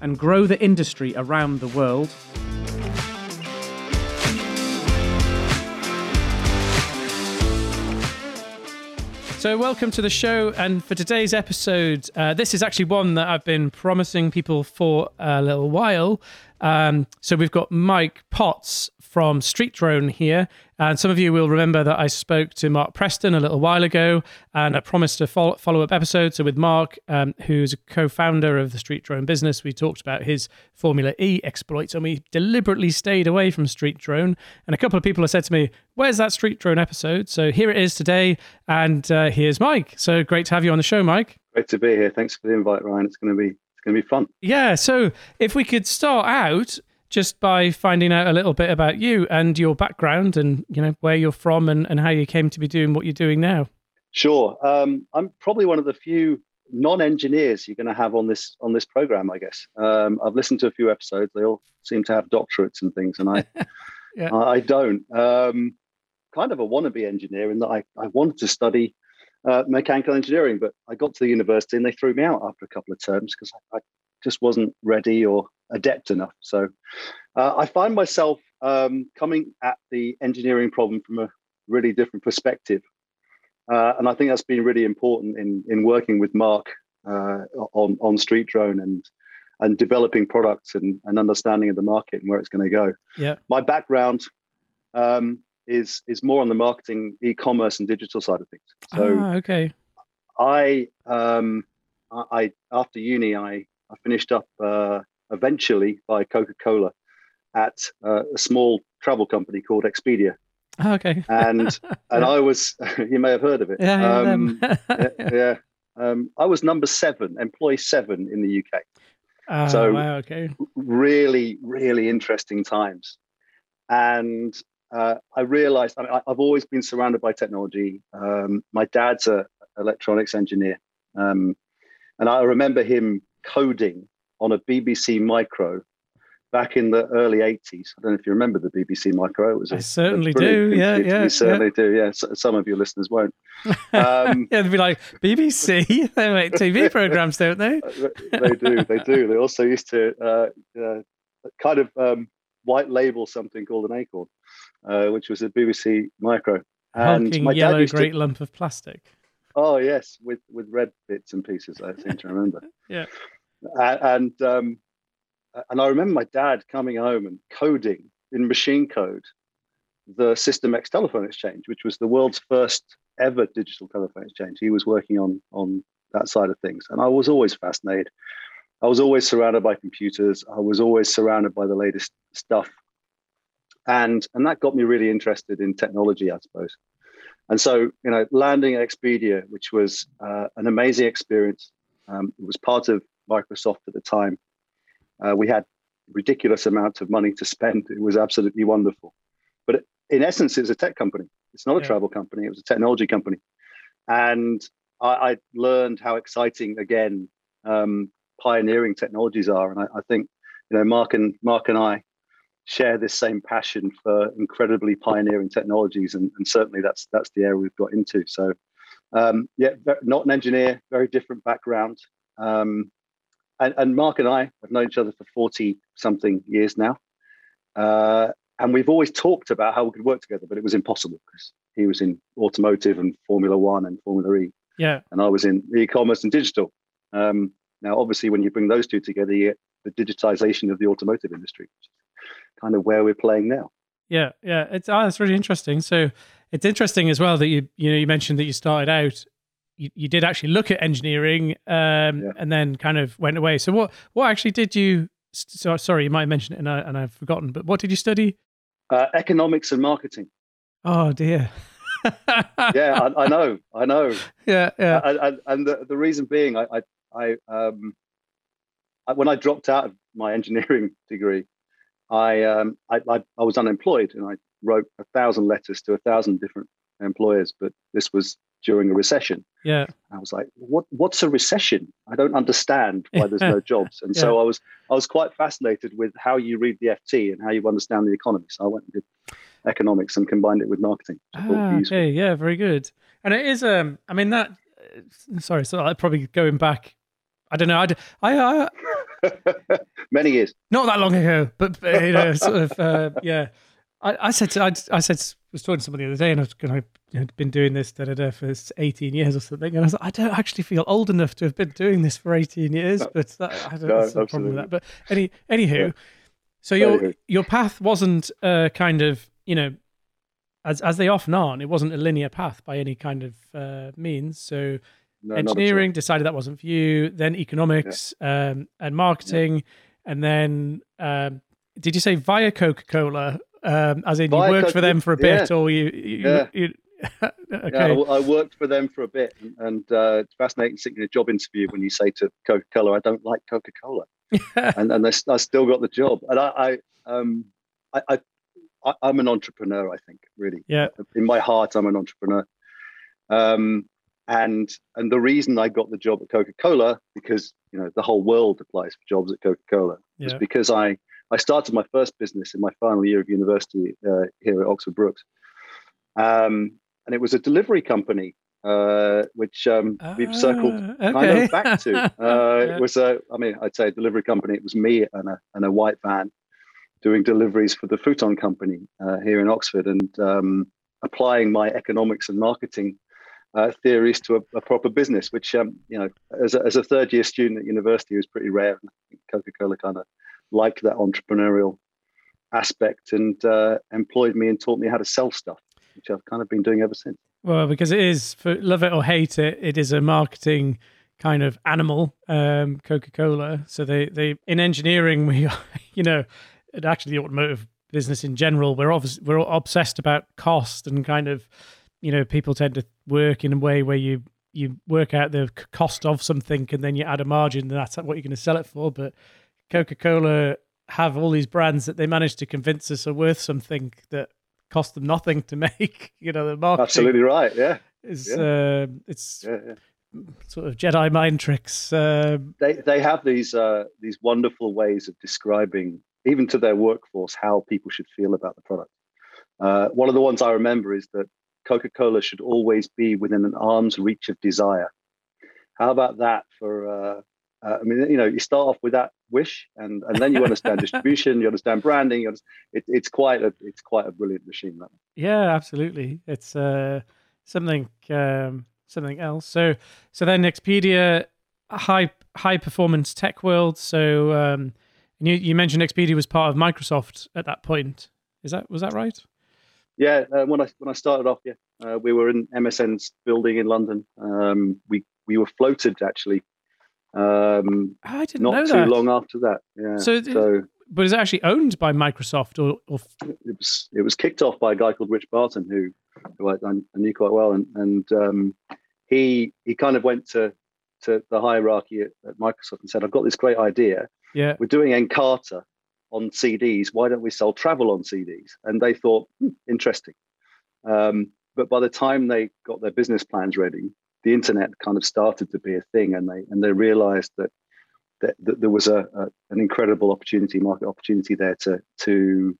and grow the industry around the world. So, welcome to the show. And for today's episode, uh, this is actually one that I've been promising people for a little while. Um, so, we've got Mike Potts from StreetDrone here. And some of you will remember that I spoke to Mark Preston a little while ago and I promised a follow up episode. So, with Mark, um, who's a co founder of the StreetDrone business, we talked about his Formula E exploits and we deliberately stayed away from StreetDrone. And a couple of people have said to me, Where's that StreetDrone episode? So, here it is today. And uh, here's Mike. So, great to have you on the show, Mike. Great to be here. Thanks for the invite, Ryan. It's going to be it's going to be fun. Yeah. So, if we could start out just by finding out a little bit about you and your background and you know where you're from and, and how you came to be doing what you're doing now. Sure. Um, i'm probably one of the few non-engineers you're going to have on this on this program i guess. Um, i've listened to a few episodes. They all seem to have doctorates and things and i yeah. I, I, don't. Um, kind of a wannabe engineer in that i, I wanted to study uh, mechanical engineering but i got to the university and they threw me out after a couple of terms because I, I just wasn't ready or adept enough. So uh, I find myself um, coming at the engineering problem from a really different perspective. Uh, and I think that's been really important in, in working with Mark uh, on, on StreetDrone and and developing products and, and understanding of the market and where it's going to go. Yeah. My background um, is is more on the marketing, e-commerce, and digital side of things. So ah, okay. I um, I after uni I I finished up uh, eventually by Coca Cola at uh, a small travel company called Expedia. Oh, okay. and and I was you may have heard of it. Yeah, um, yeah. yeah. Um, I was number seven, employee seven in the UK. Oh, so wow, okay. really, really interesting times. And uh, I realized I mean, I've always been surrounded by technology. Um, my dad's an electronics engineer, um, and I remember him coding on a BBC Micro back in the early 80s. I don't know if you remember the BBC Micro. It was a, I certainly do. Yeah, yeah. You certainly yeah. do. Yeah. So, some of your listeners won't. Um, yeah, they'd be like, BBC? they make TV programs, don't they? they do. They do. They also used to uh, uh, kind of um, white label something called an acorn, uh, which was a BBC Micro. And Hulking my yellow great to, lump of plastic. Oh yes, with with red bits and pieces. I seem to remember. yeah and um, and I remember my dad coming home and coding in machine code the System X telephone exchange, which was the world's first ever digital telephone exchange. He was working on on that side of things, and I was always fascinated. I was always surrounded by computers. I was always surrounded by the latest stuff, and and that got me really interested in technology, I suppose. And so, you know, landing at Expedia, which was uh, an amazing experience. Um, it was part of Microsoft at the time. Uh, we had ridiculous amounts of money to spend. It was absolutely wonderful. But in essence, it's a tech company. It's not a yeah. travel company. It was a technology company. And I, I learned how exciting, again, um, pioneering technologies are. And I, I, think, you know, Mark and Mark and I share this same passion for incredibly pioneering technologies. And, and certainly that's that's the area we've got into. So um, yeah, not an engineer, very different background. Um, and, and, Mark and I have known each other for 40 something years now. Uh, and we've always talked about how we could work together, but it was impossible because he was in automotive and Formula One and Formula E. Yeah. And I was in e-commerce and digital. Um, now, obviously, when you bring those two together, you get the digitization of the automotive industry, which kind of where we're playing now. Yeah, yeah, it's oh, it's really interesting. So it's interesting as well that you you know you mentioned that you started out you, you did actually look at engineering um, yeah. and then kind of went away. So what what actually did you? So sorry, you might have mentioned it and I and I've forgotten. But what did you study? Uh, economics and marketing. Oh dear. yeah, I, I, know, I know. Yeah, yeah. And, the, the reason being, I, I, I, um, when I dropped out of my engineering degree, I, um, I, I, I was unemployed and I wrote a thousand letters to a thousand different employers, but this was during a recession. Yeah. I was like, what what's a recession? I don't understand why there's no jobs. And yeah. so I was I was quite fascinated with how you read the FT and how you understand the economy. So I went and did economics and combined it with marketing. Ah, okay, yeah, very good. And it is um I mean that uh, sorry, so I probably going back I don't know. I, I, I many years, not that long ago, but you know, sort of, uh, yeah. I, I said to, I, I said was talking to somebody the other day, and I've you know, been doing this da, da, da, for eighteen years or something, and I was like, I don't actually feel old enough to have been doing this for eighteen years, no. but that, I don't no, problem with that. But any anywho, yeah. so your anywho. your path wasn't uh, kind of you know, as as they often aren't, it wasn't a linear path by any kind of uh, means. So no, engineering decided that wasn't for you, then economics yeah. um, and marketing, yeah. and then um, did you say via Coca Cola? Um, as in, you worked for them for a bit, yeah. or you? you, yeah. You, okay. Yeah, I, worked for them for a bit, and, uh, it's fascinating sitting in a job interview when you say to Coca Cola, "I don't like Coca Cola," and and I, I, still got the job. And I, I um, I, I, I'm an entrepreneur. I think really. Yeah. In my heart, I'm an entrepreneur. Um, and and the reason I got the job at Coca Cola because you know the whole world applies for jobs at Coca Cola yeah. was because I I started my first business in my final year of university uh, here at Oxford Brookes. Um, and it was a delivery company, uh, which um, we've circled okay. kind of back to. Uh, yeah. It was a, I mean, I'd say a delivery company. It was me and a, and a white van doing deliveries for the Futon company uh, here in Oxford and um, applying my economics and marketing uh, theories to a, a, proper business, which, um, you know, as a, as a third year student at university was pretty rare. Coca Cola kind of liked that entrepreneurial aspect and uh, employed me and taught me how to sell stuff, which I've kind of been doing ever since. Well, because it is, for love it or hate it, it is a marketing kind of animal, um, Coca Cola. So they, they, in engineering, we, you know, actually the automotive business in general, we're obviously, we're obsessed about cost and kind of, you know, people tend to work in a way where you you work out the cost of something and then you add a margin that's what you're going to sell it for. But Coca Cola have all these brands that they manage to convince us are worth something that cost them nothing to make. You know, the marketing. Absolutely right. Yeah. Is yeah. Uh, it's yeah, yeah. sort of Jedi mind tricks. Um, they they have these uh, these wonderful ways of describing even to their workforce how people should feel about the product. Uh, one of the ones I remember is that Coca Cola should always be within an arm's reach of desire. How about that for? Uh, uh, I mean, you know, you start off with that wish, and and then you understand distribution, you understand branding. You understand, it, it's quite a it's quite a brilliant machine. That. Yeah, absolutely. It's uh, something um, something else. So so then Expedia, high high performance tech world. So um, you you mentioned Expedia was part of Microsoft at that point. Is that was that right? Yeah, uh, when I when I started off, yeah, uh, we were in MSN's building in London. Um, we we were floated actually. Um, I didn't not know too that. long after that. Yeah. So, so, but is it actually owned by Microsoft or, or? It was it was kicked off by a guy called Rich Barton who, who I, I knew quite well, and and um, he he kind of went to to the hierarchy at, at Microsoft and said, "I've got this great idea. Yeah, we're doing Encarta on CDs. Why don't we sell travel on CDs? And they thought, hmm, interesting. Um, but by the time they got their business plans ready, the internet kind of started to be a thing, and they and they realized that that, that there was a, a, an incredible opportunity, market opportunity there to to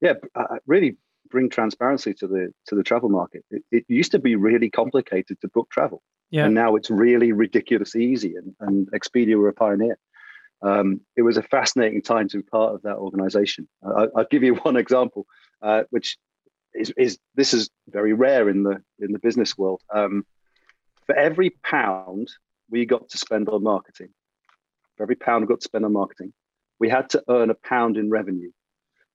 yeah, uh, really bring transparency to the to the travel market. It, it, used to be really complicated to book travel, yeah. and now it's really ridiculously easy. And, and Expedia were a pioneer um, it was a fascinating time to be part of that organization. I, will give you one example, uh, which is, is, this is very rare in the in the business world. Um, for every pound we got to spend on marketing, for every pound we got to spend on marketing, we had to earn a pound in revenue.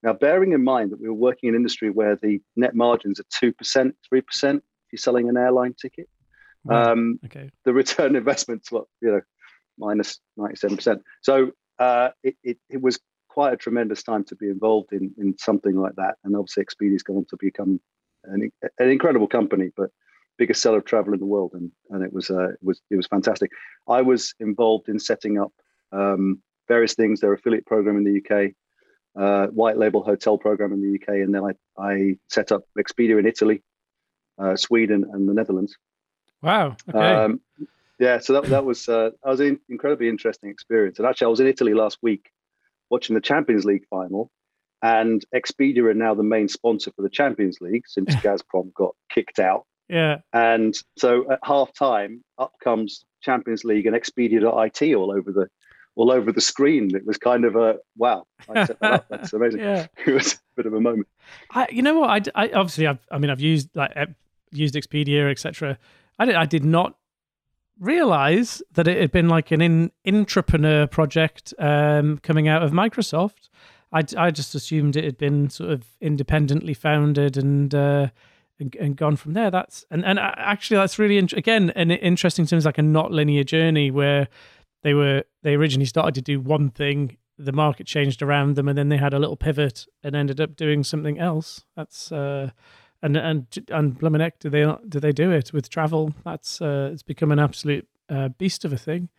Now, bearing in mind that we were working in an industry where the net margins are two percent, three percent, if you're selling an airline ticket, um, okay. the return investment's what you know minus 97%. So uh, it, it, it, was quite a tremendous time to be involved in, in something like that. And obviously, Expedia's gone to become an, an incredible company, but biggest seller of travel in the world. And, and it was, uh, it was, it was fantastic. I was involved in setting up um, various things. Their affiliate program in the UK, uh, white label hotel program in the UK, and then I, I set up Expedia in Italy, uh, Sweden, and the Netherlands. Wow. Okay. Um, yeah, so that, that was uh, that was an incredibly interesting experience. And actually, I was in Italy last week watching the Champions League final, and Expedia are now the main sponsor for the Champions League since Gazprom got kicked out. Yeah. And so at half time, up comes Champions League and Expedia.it all over the all over the screen. It was kind of a wow. I set that up. That's amazing. yeah. It was a bit of a moment. I, you know what? I, I obviously, I've, I mean, I've used like used Expedia, etc. I did, I did not realize that it had been like an in, intrapreneur project um, coming out of Microsoft. I, I just assumed it had been sort of independently founded and uh, and, and, gone from there. That's and and actually that's really in, again an interesting terms like a not linear journey where they were they originally started to do one thing, the market changed around them, and then they had a little pivot and ended up doing something else. That's uh, and and and Blumenek, do they do they do it with travel? That's uh, it's become an absolute uh, beast of a thing.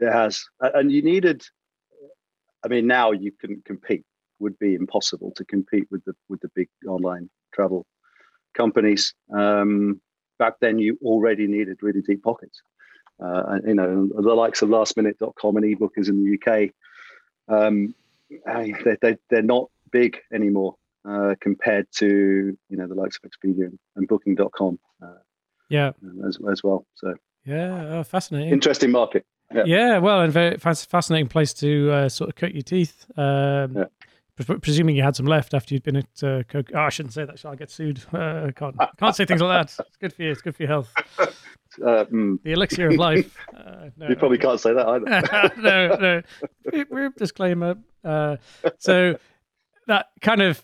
It has, and you needed. I mean, now you couldn't compete. Would be impossible to compete with the with the big online travel companies. Um, back then, you already needed really deep pockets. Uh, you know, the likes of lastminute.com and ebookers in the UK, um, they, they, they're not big anymore uh, compared to, you know, the likes of Expedia and, and booking.com. Uh, yeah. As, as well. So, yeah, oh, fascinating. Interesting market. Yeah. yeah, well, and very fascinating place to uh, sort of cut your teeth. Um, yeah presuming you had some left after you'd been at uh, Coke. Oh, I shouldn't say that. Shall I get sued? Uh, I can't. can't say things like that. It's good for you. It's good for your health. Uh, mm. The elixir of life. Uh, no, you probably can't say that either. no, no. Disclaimer. Uh, so that kind of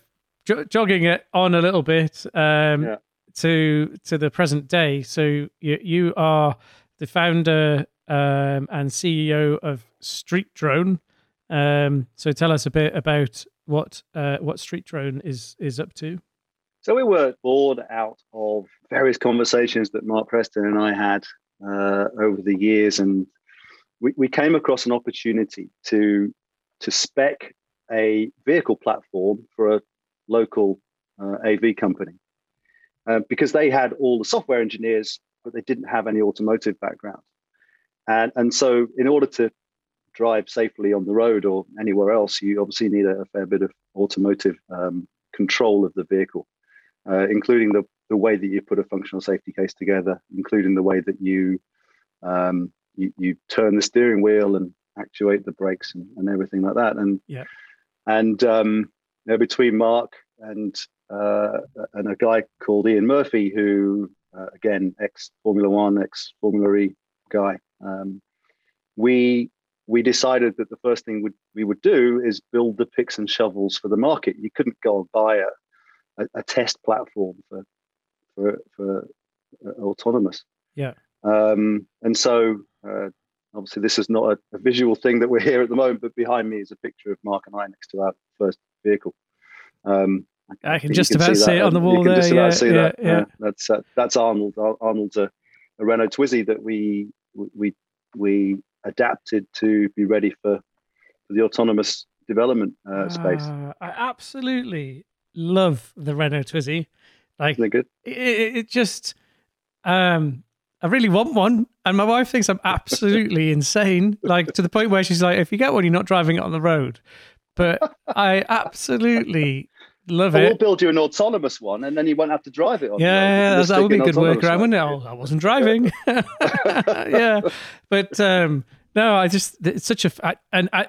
jo- jogging it on a little bit um, yeah. to to the present day. So you you are the founder um, and CEO of StreetDrone. Um, so tell us a bit about what uh, what StreetDrone is is up to. So we were bored out of various conversations that Mark Preston and I had uh, over the years, and we, we came across an opportunity to to spec a vehicle platform for a local uh, AV company uh, because they had all the software engineers, but they didn't have any automotive background. And, and so, in order to drive safely on the road or anywhere else, you obviously need a, fair bit of automotive um, control of the vehicle, uh, including the, the way that you put a functional safety case together, including the way that you um, you, you, turn the steering wheel and actuate the brakes and, and everything like that. And yeah, and um, know, between Mark and uh, and a guy called Ian Murphy, who uh, again ex Formula One, ex Formula E guy, um, we we decided that the first thing would, we would do is build the picks and shovels for the market. You couldn't go and buy a, a, a test platform for for, for uh, autonomous. Yeah. Um, and so, uh, obviously, this is not a, a, visual thing that we're here at the moment, but behind me is a picture of Mark and I next to our first vehicle. Um, I, can just can about see, see it on the wall there. Yeah, yeah, that. yeah. Uh, that's uh, that's Arnold. Arnold's a, a Renault Twizy that we we we adapted to be ready for, for the autonomous development uh, space. Uh, I absolutely love the Renault Twizy. Like, it, it, just, um, I really want one, and my wife thinks I'm absolutely insane. Like to the point where she's like, "If you get one, you're not driving it on the road." But I absolutely Love it. We'll build you an autonomous one, and then you won't have to drive it. On yeah, that would be a good workaround, wouldn't it? Oh, I wasn't driving. yeah, but um, no, I just it's such a I, and I,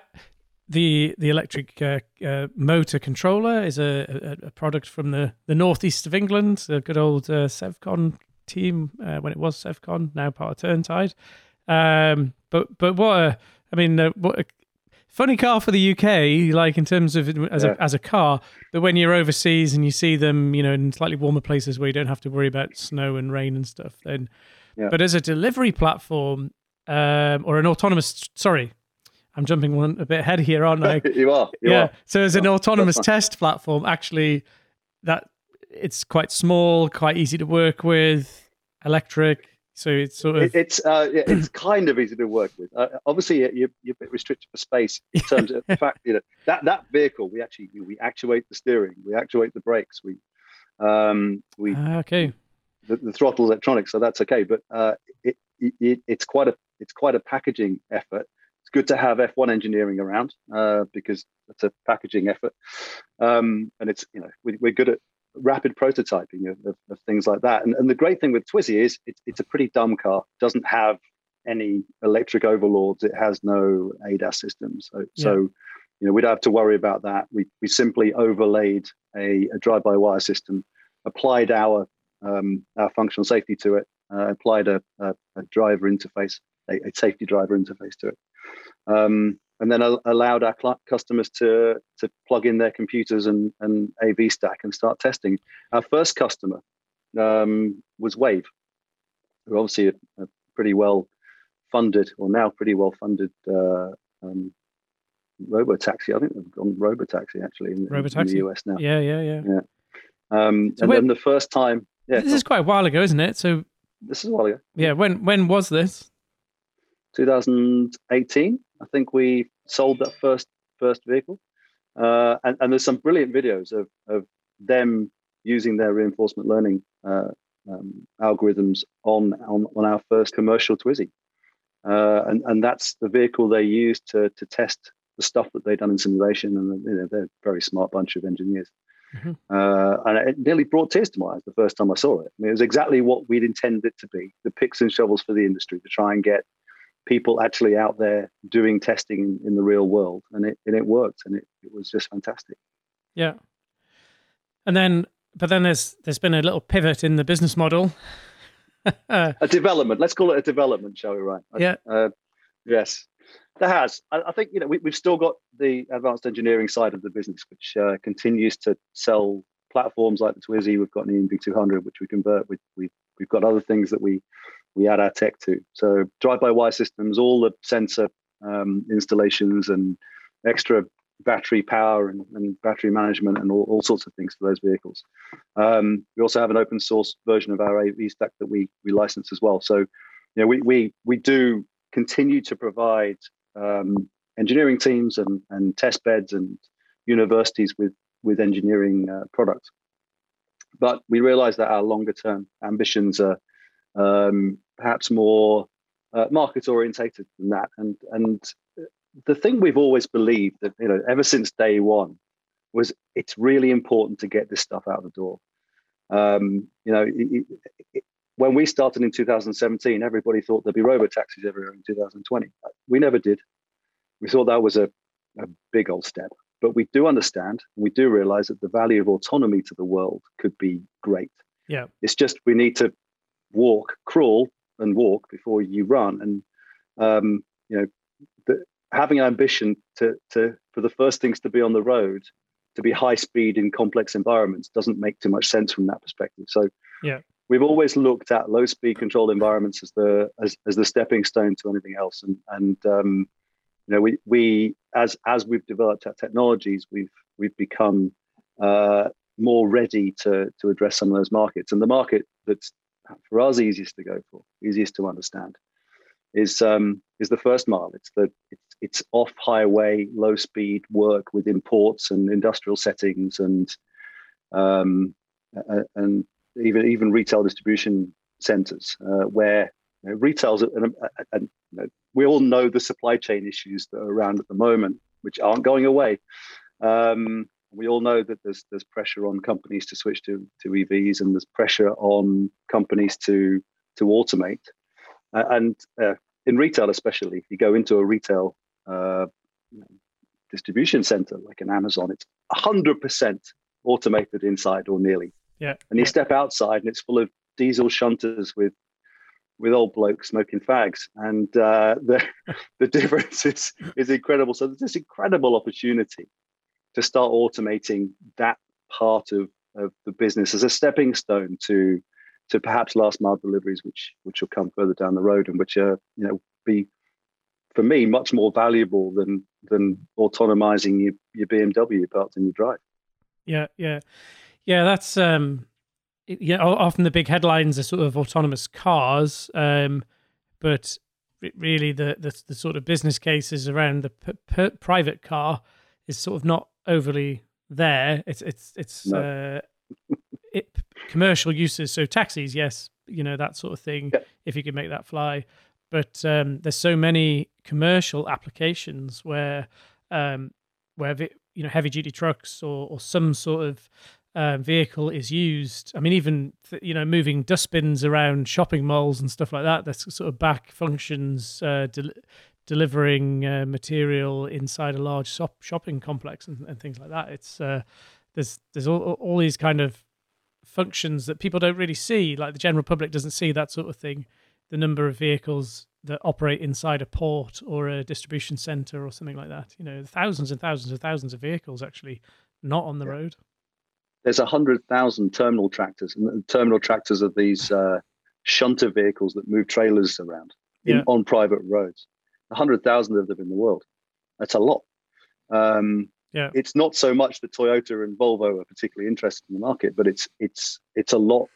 the the electric uh, uh, motor controller is a, a, a, product from the the northeast of England, the good old uh, Sevcon team uh, when it was Sevcon, now part of Turntide. Um, but but what a I mean, uh, what a funny car for the UK, like in terms of as yeah. a as a car. But when you're overseas and you see them, you know, in slightly warmer places where you don't have to worry about snow and rain and stuff, then. Yeah. But as a delivery platform um, or an autonomous, sorry, I'm jumping one a bit ahead here, aren't I? you are. You yeah. Are. So as an autonomous test platform, actually, that it's quite small, quite easy to work with, electric, So it's sort of It, it's uh, it's kind of easy to work with. Uh, obviously, you're, you're a bit restricted for space in terms of the fact you know that that vehicle we actually we actuate the steering, we actuate the brakes, we um, we Ah, okay. the, the throttle electronic, so that's okay. But uh, it, it, it's quite a it's quite a packaging effort. It's good to have F1 engineering around uh, because it's a packaging effort, um, and it's you know we, we're good at rapid prototyping of, of, of things like that. And, and the great thing with Twizy is it's it's a pretty dumb car. Doesn't have any electric overlords. It has no ADAS system. So Yeah. so you know we don't have to worry about that. We we simply overlaid a, a drive-by-wire system, applied our um, our functional safety to it, uh, applied a, a, a driver interface, a, a safety driver interface to it, um, and then al- allowed our customers to to plug in their computers and, and AV stack and start testing. Our first customer um, was Wayve, who obviously a, a pretty well funded, or now pretty well funded. Uh, um, Robo taxi, I think they've gone robo taxi actually in, in the US now. Yeah, yeah, yeah. Um, So and then the first time, yeah, This is quite a while ago, isn't it? So this is a while ago. yeah, when when was this? 2018 i think we sold that first first vehicle uh, and, and there's some brilliant videos of, of them using their reinforcement learning uh, um, algorithms on, on on our first commercial Twizy. Uh, and and that's the vehicle they used to to test the stuff that they'd done in simulation and you know, they're a very smart bunch of engineers Mhm. uh, and it nearly brought tears to my eyes the first time I saw it. I mean, it was exactly what we'd intended it to be the picks and shovels for the industry to try and get people actually out there doing testing in, the real world. And it, and it worked. And it, it was just fantastic. Yeah. And then, but then there's there's been a little pivot in the business model. A development, let's call it a development, shall we, right Yeah. Uh, yes, there has. I, I think, you know, we, we've still got the advanced engineering side of the business, which uh, continues to sell platforms like the Twizy. We've got an e-NV200, which we convert. We, we, we've got other things that we, we add our tech to. So drive-by-wire systems, all the sensor um, installations and extra battery power and, and battery management and all, all sorts of things for those vehicles. Um, we also have an open source version of our AV stack that we we license as well. So, you know, we we we do continue to provide um, engineering teams and and test beds and universities with with engineering uh, products. But we realize that our longer term ambitions are um, perhaps more uh, market orientated than that. And and the thing we've always believed that you know ever since day one was it's really important to get this stuff out the door. Um, you know, it, it, when we started in 2017, everybody thought there'd be robo taxis everywhere in 2020. We never did. We thought that was a, a big old step. But we do understand, we do realize that the value of autonomy to the world could be great. Yeah. It's just we need to walk, crawl, and walk before you run. And um, you know, the, having an ambition to to for the first things to be on the road, to be high speed in complex environments, doesn't make too much sense from that perspective. So Yeah. we've always looked at low speed controlled environments as the as, as the stepping stone to anything else. And and um, you know, we we as as we've developed our technologies, we've we've become uh, more ready to to address some of those markets. And the market that's for us easiest to go for, easiest to understand, is um, is the first mile. It's the it's, it's off highway, low speed work within ports and industrial settings, and um, and even even retail distribution centers uh, where you know, retail's and, and you know, we all know the supply chain issues that are around at the moment, which aren't going away. Um, we all know that there's there's pressure on companies to switch to to EVs, and there's pressure on companies to to automate. Uh, and uh, in retail, especially, if you go into a retail uh, distribution center like an Amazon, it's 100% automated inside or nearly. Yeah. And you step outside, and it's full of diesel shunters with with old blokes smoking fags, and uh, the the difference is is incredible. So there's this incredible opportunity to start automating that part of of the business as a stepping stone to to perhaps last mile deliveries, which which will come further down the road and which are you know be for me much more valuable than than autonomizing your, your BMW parts in your drive. Yeah, yeah, yeah. That's um, know, often the big headlines are sort of autonomous cars, um, but really the, the, the sort of business cases around the p- p- private car is sort of not overly there. It's it's it's no. uh, it, commercial uses, so taxis, yes, you know that sort of thing. Yeah. If you could make that fly, but um, there's so many commercial applications where um, where you know heavy duty trucks or, or some sort of uh, vehicle is used. I mean, even you know moving dustbins around shopping malls and stuff like that. That's sort of back functions uh, delivering uh, material inside a large shop- shopping complex and, and, things like that. It's uh, there's there's all, all these kind of functions that people don't really see. Like the general public doesn't see that sort of thing. The number of vehicles that operate inside a port or a distribution center or something like that. You know, thousands and thousands and thousands of vehicles actually not on the yeah. road. There's a hundred thousand terminal tractors, and terminal tractors are these uh, shunter vehicles that move trailers around in, yeah. on private roads. 100,000 of them in the world. That's a lot. Um, yeah. It's not so much that Toyota and Volvo are particularly interested in the market, but it's it's it's a lot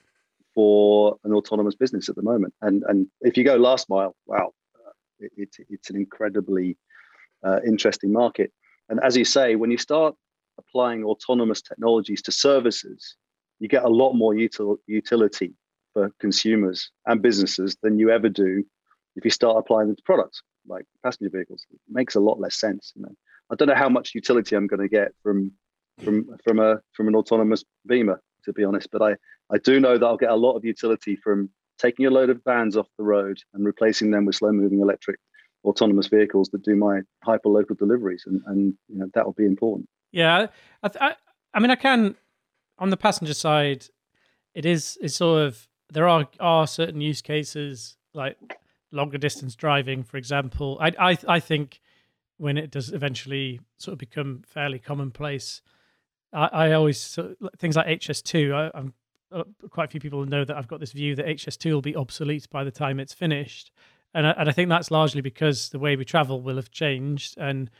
for an autonomous business at the moment. And and if you go last mile, wow, uh, it, it, it's an incredibly uh, interesting market. And as you say, when you start applying autonomous technologies to services, you get a lot more util- utility for consumers and businesses than you ever do if you start applying them to products like passenger vehicles. It makes a lot less sense. You know, I don't know how much utility I'm going to get from from hmm. from a from an autonomous Beamer, to be honest. But I I do know that I'll get a lot of utility from taking a load of vans off the road and replacing them with slow moving electric autonomous vehicles that do my hyper local deliveries, and and you know that will be important. Yeah, I, I I mean I can on the passenger side, it is it's sort of there are are certain use cases like longer distance driving, for example, I, I I think when it does eventually sort of become fairly commonplace, I, I always things like HS2. I, am uh, quite a few people know that I've got this view that HS2 will be obsolete by the time it's finished, and I, and I think that's largely because the way we travel will have changed, and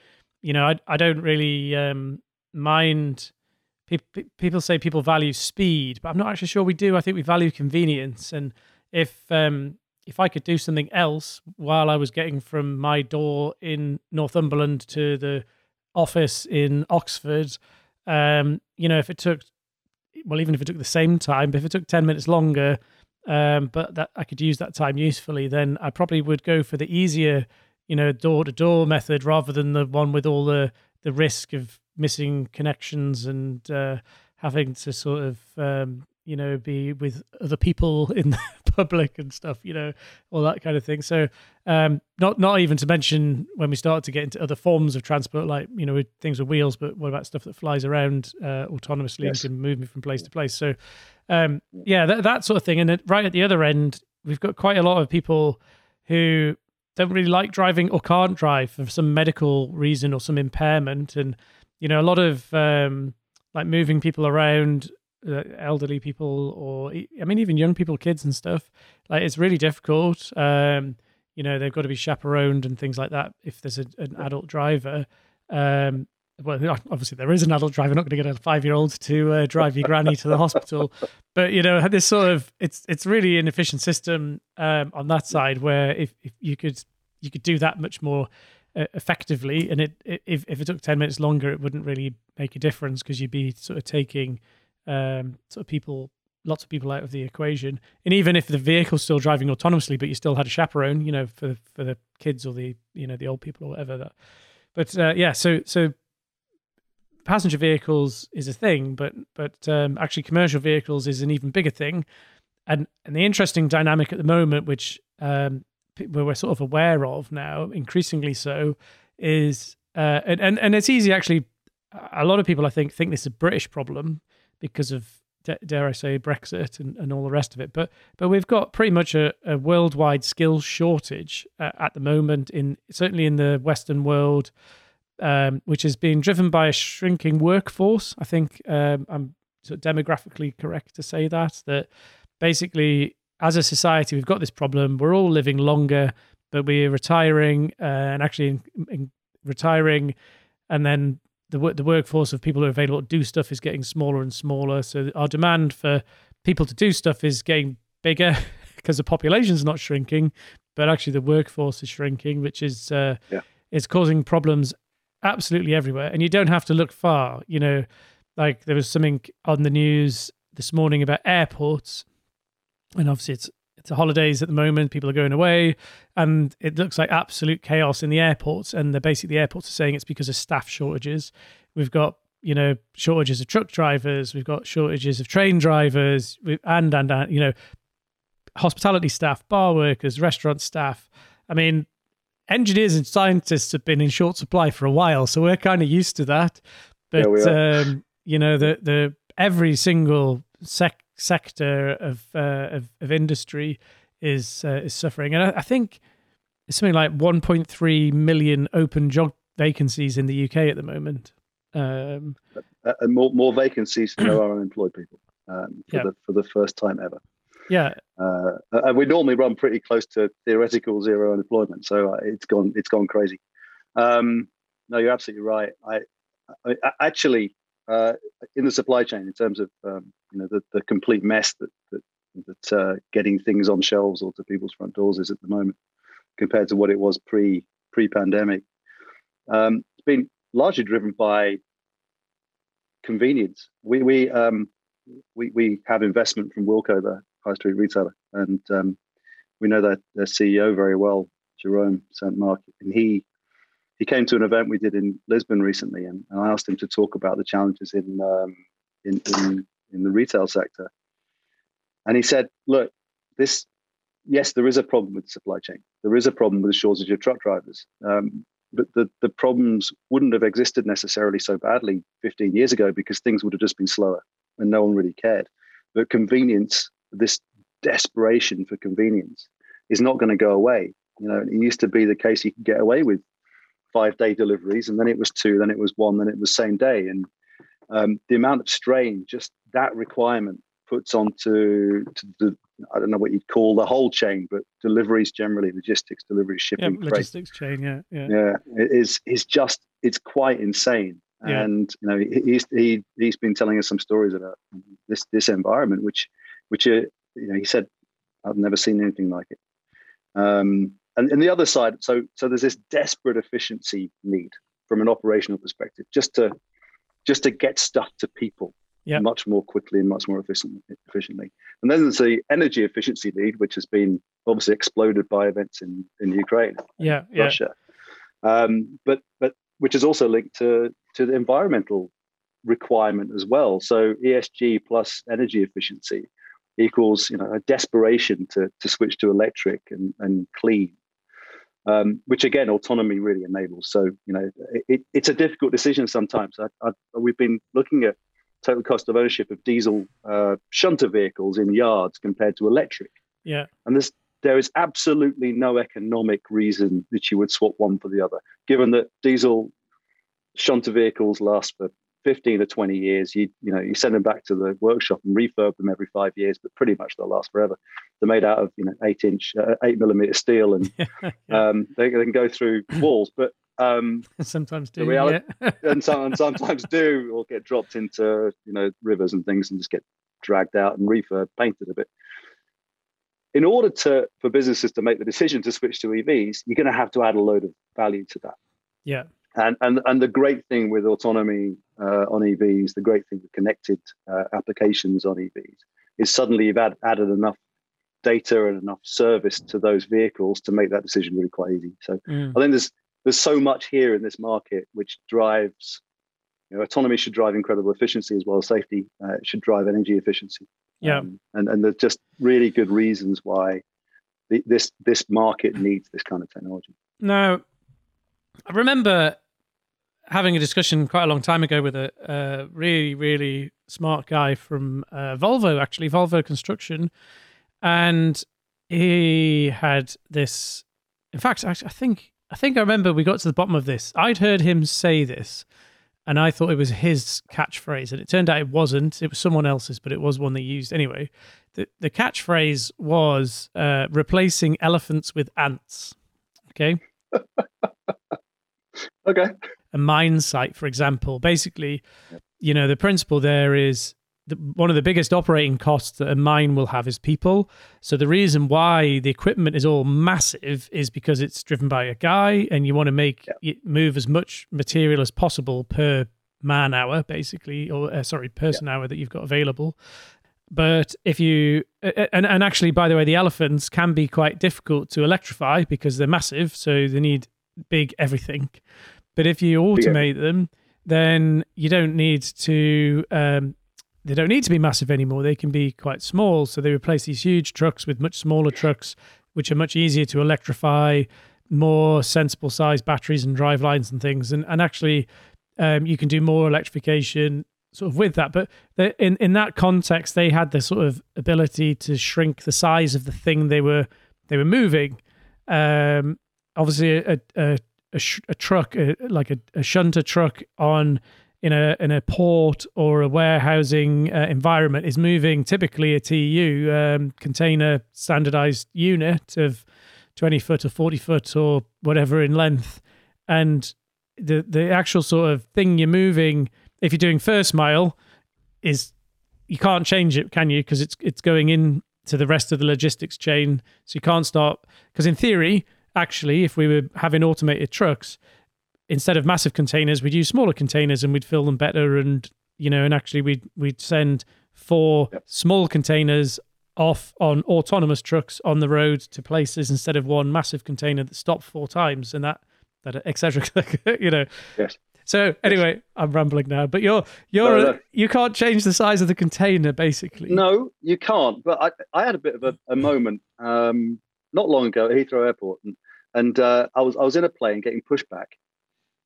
you know I I don't really um, mind. People say people value speed, but I'm not actually sure we do. I think we value convenience, and if um, if I could do something else while I was getting from my door in Northumberland to the office in Oxford, um, you know, if it took, well, even if it took the same time, but if it took 10 minutes longer, um, but that I could use that time usefully, then I probably would go for the easier, you know, door to door method rather than the one with all the, the risk of missing connections and uh, having to sort of, um, you know, be with other people in the public and stuff, you know, all that kind of thing. So, um, not not even to mention when we start to get into other forms of transport, like you know, things with wheels, but what about stuff that flies around uh, autonomously yes. and can move me from place to place? So, um, yeah, that, that sort of thing. And then right at the other end, we've got quite a lot of people who don't really like driving or can't drive for some medical reason or some impairment, and you know, a lot of um, like moving people around elderly people or I mean even young people, kids and stuff. Like it's really difficult. Um, you know they've got to be chaperoned and things like that if there's a, an adult driver. Um, well, obviously there is an adult driver. Not going to get a five-year-old to uh, drive your granny to the hospital, but you know this sort of it's it's really an efficient system um, on that side where if, if you could you could do that much more uh, effectively, and it, if if it took ten minutes longer, it wouldn't really make a difference because you'd be sort of taking um, sort of people, lots of people out of the equation. And even if the vehicle's still driving autonomously, but you still had a chaperone, you know, for for the kids or the you know the old people or whatever. That, but uh, yeah, so so passenger vehicles is a thing, but but um, actually commercial vehicles is an even bigger thing. And and the interesting dynamic at the moment, which um, we're sort of aware of now, increasingly so, is uh, and, and and it's easy actually. A lot of people, I think, think this is a British problem because of dare I say Brexit and, and all the rest of it. But but we've got pretty much a, a worldwide skills shortage uh, at the moment in certainly in the Western world, um, which is being driven by a shrinking workforce. I think um, I'm sort of demographically correct to say that that basically as a society we've got this problem. We're all living longer, but we're retiring uh, and actually in, in retiring and then the work the workforce of people who are available to do stuff is getting smaller and smaller. So our demand for people to do stuff is getting bigger because the population's not shrinking, but actually the workforce is shrinking, which is uh, Yeah. is causing problems absolutely everywhere. And you don't have to look far. You know, like there was something on the news this morning about airports, and obviously it's it's holidays at the moment. People are going away, and it looks like absolute chaos in the airports. And the basically the airports are saying it's because of staff shortages. We've got you know shortages of truck drivers. We've got shortages of train drivers, we- and and, and you know hospitality staff, bar workers, restaurant staff. I mean, engineers and scientists have been in short supply for a while, so we're kind of used to that. But Yeah, um, you know, the the every single sec- sector of, uh, of of industry is uh, is suffering, and I, I think it's something like 1.3 million open job vacancies in the UK at the moment. Um, Uh, and more more vacancies than there are unemployed people um, for Yeah. the for the first time ever. yeah, Uh, and we normally run pretty close to theoretical zero unemployment, so uh, it's gone it's gone crazy. Um, no, you're absolutely right. I, I actually uh, in the supply chain in terms of um, you know the, the complete mess that that, that uh, getting things on shelves or to people's front doors is at the moment compared to what it was pre pre pandemic. Um, it's been largely driven by convenience. We we um, we we have investment from Wilko, the high street retailer, and um, we know that their CEO very well, Jerome Saint-Marc, and he he came to an event we did in Lisbon recently, and, and I asked him to talk about the challenges in um, in, in in the retail sector, and he said, "Look, this." Yes, there is a problem with the supply chain. There is a problem with the shortage of truck drivers. Um, but the, the problems wouldn't have existed necessarily so badly 15 years ago because things would have just been slower and no one really cared. But convenience, this desperation for convenience, is not going to go away. You know, it used to be the case you could get away with five day deliveries, and then it was two, then it was one, then it was same day. And um, the amount of strain just that requirement puts onto to the I don't know what you'd call the whole chain, but deliveries generally, logistics, deliveries, yeah, shipping, freight, logistics chain. Yeah, yeah, yeah it is is just it's quite insane Yeah. and you know he- he's he, he's been telling us some stories about this this environment which which uh, you know he said i've never seen anything like it um and, and the other side so so there's this desperate efficiency need from an operational perspective just to just to get stuff to people Yeah. much more quickly and much more efficient, efficiently and then there's the energy efficiency need which has been obviously exploded by events in in ukraine yeah, yeah. Russia. Um, but but which is also linked to to the environmental requirement as well. So ESG plus energy efficiency equals you know a desperation to to switch to electric and and clean. Um, which again, autonomy really enables. So you know, it, it's a difficult decision sometimes. I, I, we've been looking at total cost of ownership of diesel uh, shunter vehicles in yards compared to electric. Yeah. And there's there is absolutely no economic reason that you would swap one for the other, given that diesel shunter vehicles last for 15 or 20 years. You you know you send them back to the workshop and refurb them every five years, but pretty much they'll last forever. They're made out of you know eight inch, uh, eight millimeter steel, and um, they, they can go through walls. But um, Sometimes do. reality- yeah. and, some, and sometimes do or get dropped into you know rivers and things and just get dragged out and refurb painted a bit in order to for businesses to make the decision to switch to evs you're going to have to add a load of value to that yeah. and and, and the great thing with autonomy uh, on evs the great thing with connected uh, applications on evs is suddenly you've add, added enough data and enough service to those vehicles to make that decision really quite easy so Mm. I think there's there's so much here in this market which drives, you know, autonomy should drive incredible efficiency as well as safety. Uh, it should drive energy efficiency. Yeah. Um, and and there's just really good reasons why the, this this market needs this kind of technology. Now, I remember having a discussion quite a long time ago with a, a really, really smart guy from uh, Volvo, actually, Volvo Construction. And he had this. In fact, I, I think I think I remember we got to the bottom of this. I'd heard him say this, and I thought it was his catchphrase, and it turned out it wasn't. It was someone else's, but it was one they used anyway. The the catchphrase was uh, replacing elephants with ants. Okay Okay. A mine site, for example, basically, you know, the principle there is the, one of the biggest operating costs that a mine will have is people. So the reason why the equipment is all massive is because it's driven by a guy, and you want to make Yeah. it move as much material as possible per man hour, basically, or uh, sorry, person hour that you've got available. But if you and and actually, by the way, the elephants can be quite difficult to electrify because they're massive, so they need big everything. But if you automate them, then you don't need to. Um, they don't need to be massive anymore. They can be quite small. So they replace these huge trucks with much smaller trucks, which are much easier to electrify, more sensible size batteries and drive lines and things. And and actually, um, you can do more electrification sort of with that. But the, in in that context, they had the sort of ability to shrink the size of the thing they were they were moving. Um, obviously, a a, a, sh- a truck, a, like a, a shunter truck on in a in a port or a warehousing uh, environment is moving typically a TU um, container standardized unit of 20 foot or 40 foot or whatever in length. And the the actual sort of thing you're moving if you're doing first mile is you can't change it can you? Because it's it's going in to the rest of the logistics chain. So you can't start because in theory actually if we were having automated trucks instead of massive containers we'd use smaller containers and we'd fill them better and you know and actually we'd we'd send four Yep. small containers off on autonomous trucks on the road to places instead of one massive container that stopped four times and that that etc you know Yes. so anyway i'm rambling now but you're you're No, no. you can't change the size of the container basically No, you can't. But I, I had a bit of a, a moment um, not long ago at Heathrow Airport, and, and uh, I was I was in a plane getting pushed back.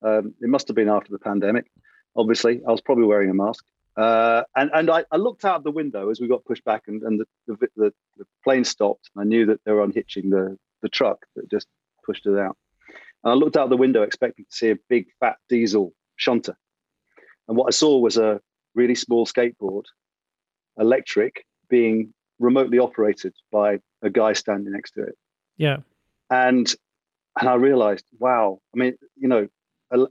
Um, it must have been after the pandemic. Obviously, I was probably wearing a mask. Uh, and and I, I looked out the window as we got pushed back, and, and the, the, the, the plane stopped. I knew that they were unhitching the, the truck that just pushed it out. And I looked out the window expecting to see a big fat diesel shunter. And what I saw was a really small skateboard, electric, being remotely operated by a guy standing next to it. yeah And and I realized, wow, I mean, you know,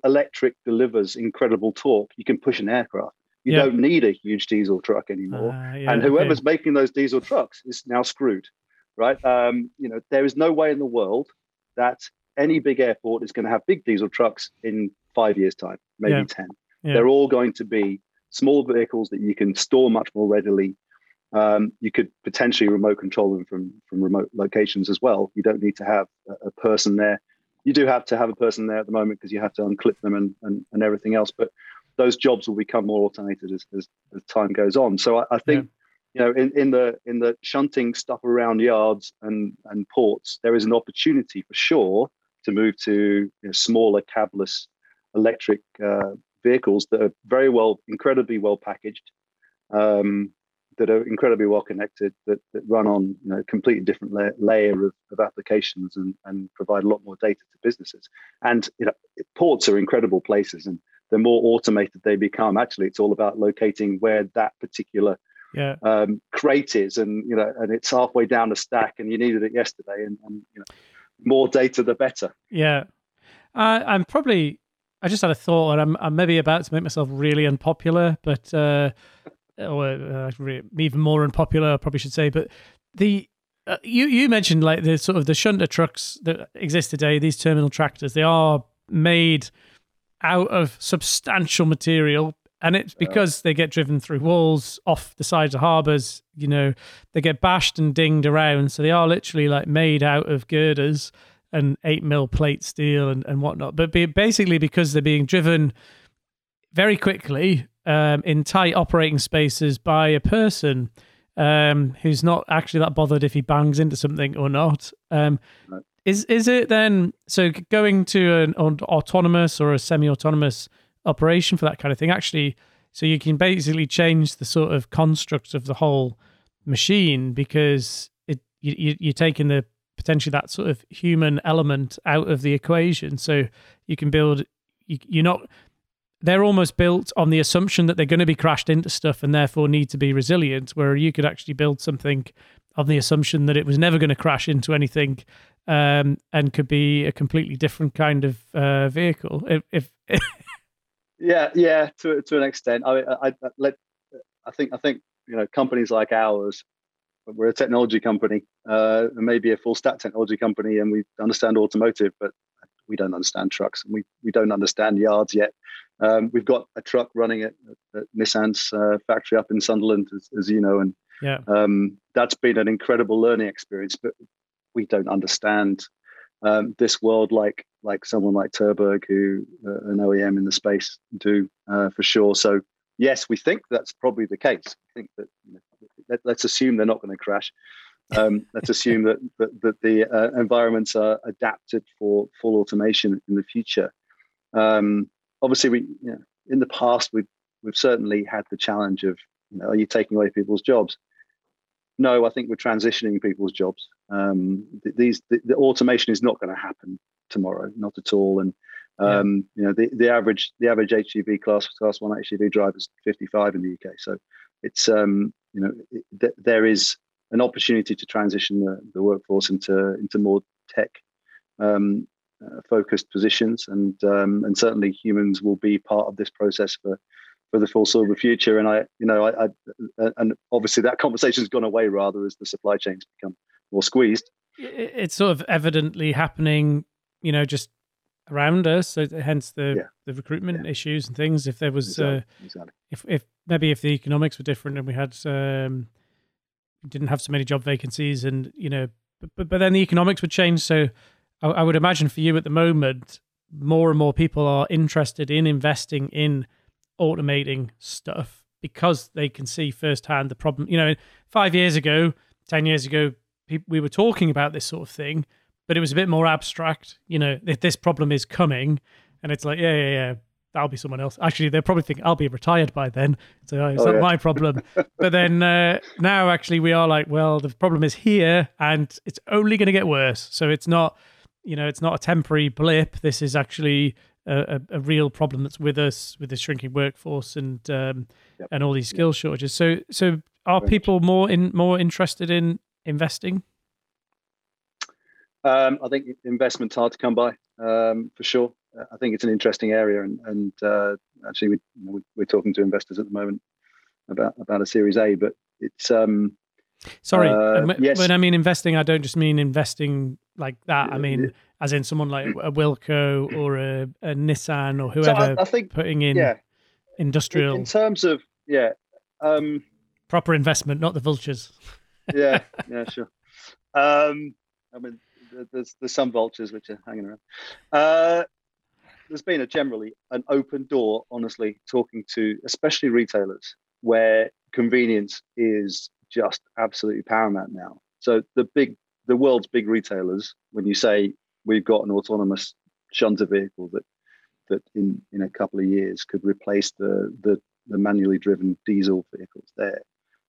electric delivers incredible torque. You can push an aircraft. You Yeah. don't need a huge diesel truck anymore Ah, yeah, and okay. whoever's making those diesel trucks is now screwed, right? Um, you know, there is no way in the world that any big airport is going to have big diesel trucks in five years' time, maybe Yeah. ten. Yeah. They're all going to be small vehicles that you can store much more readily. Um, you could potentially remote control them from from remote locations as well. You don't need to have a, a person there. You do have to have a person there at the moment because you have to unclip them and, and, and everything else. But those jobs will become more automated as, as, as time goes on. So I, I think you know in, in the in the shunting stuff around yards and and ports, there is an opportunity for sure to move to you know, smaller cabless electric uh, vehicles that are very well, incredibly well packaged, um, that are incredibly well connected, that, that run on you know, a completely different la- layer of, of applications and, and provide a lot more data to businesses. And you know, ports are incredible places, and the more automated they become, actually, it's all about locating where that particular yeah um, crate is, and you know, and it's halfway down the stack, and you needed it yesterday, and, and you know, more data the better. Yeah, uh, I'm probably. I just had a thought, and I'm, I'm maybe about to make myself really unpopular, but uh, or uh, even more unpopular, I probably should say. But the uh, you you mentioned like the sort of the shunter trucks that exist today. These terminal tractors, they are made out of substantial material. And it's because they get driven through walls off the sides of harbours, you know, they get bashed and dinged around. So they are literally like made out of girders and eight mil plate steel and, and whatnot. But be, basically, because they're being driven very quickly um, in tight operating spaces by a person um, who's not actually that bothered if he bangs into something or not. Um, Right. Is is it then so going to an aut- autonomous or a semi-autonomous operation for that kind of thing? Actually, so you can basically change the sort of construct of the whole machine because it you, you, you're taking the potentially that sort of human element out of the equation. So you can build. You, you're not. They're almost built on the assumption that they're going to be crashed into stuff and therefore need to be resilient. Where you could actually build something on the assumption that it was never going to crash into anything um, and could be a completely different kind of uh, vehicle. If, if Yeah, yeah, to to an extent. I, I, I let I think I think you know companies like ours, we're a technology company, uh, maybe a full stack technology company, and we understand automotive, but we don't understand trucks, and we we don't understand yards yet. Um, we've got a truck running at, at Nissan's uh, factory up in Sunderland, as, as you know, and yeah. um, that's been an incredible learning experience. But we don't understand um, this world like like someone like Terberg, who uh, an OEM in the space, do uh, for sure. So yes, we think that's probably the case. I think that you know, let, us assume they're not going to crash. Um, let's assume that that, that the uh, environments are adapted for full automation in the future. Um, obviously, we you know, in the past we've we've certainly had the challenge of you know, are you taking away people's jobs? No, I think we're transitioning people's jobs. Um, these the, the, automation is not going to happen tomorrow, not at all. And um, yeah. you know, the, the average the average HGV class class one HGV driver is 55 in the UK. So it's um, you know it, there is an opportunity to transition the, the workforce into into more tech um, uh, focused positions, and um, and certainly humans will be part of this process for for the foreseeable future. And I, you know, I, I and obviously that conversation has gone away rather as the supply chains become more squeezed. It's sort of evidently happening, you know, just around us. So hence the yeah. the recruitment yeah. issues and things. If there was, exactly. Uh, exactly. if if maybe if the economics were different and we had um, didn't have so many job vacancies, and you know, but but, but then the economics would change. So I, I would imagine for you at the moment, more and more people are interested in investing in automating stuff because they can see firsthand the problem. You know, five years ago, ten years ago, we were talking about this sort of thing, but it was a bit more abstract. You know, if this problem is coming, and it's like, yeah, yeah, yeah, that'll be someone else. Actually, they'll probably think I'll be retired by then, so it's oh, not yeah. my problem. but then uh, now, actually, we are like, well, the problem is here, and it's only going to get worse. So it's not, you know, it's not a temporary blip. This is actually a, a, real problem that's with us with the shrinking workforce and um, yep. and all these skill yep. shortages. So so are people more in more interested in investing? Um, I think investment's hard to come by um, for sure. I think it's an interesting area, and, and uh, actually, we, you know, we're talking to investors at the moment about about a Series A, but it's um, Sorry, uh, yes. when I mean investing, I don't just mean investing like that. I mean, as in someone like a Wilko or a, a Nissan or whoever so I, I, think, putting in yeah, industrial. In, in terms of yeah, um, proper investment, not the vultures. yeah, yeah, sure. Um, I mean, there's there's some vultures which are hanging around. Uh, there's been a generally an open door, honestly, talking to especially retailers where convenience is just absolutely paramount now. So the big, the world's big retailers, when you say we've got an autonomous shunter vehicle that that in in a couple of years could replace the the, the manually driven diesel vehicles, they're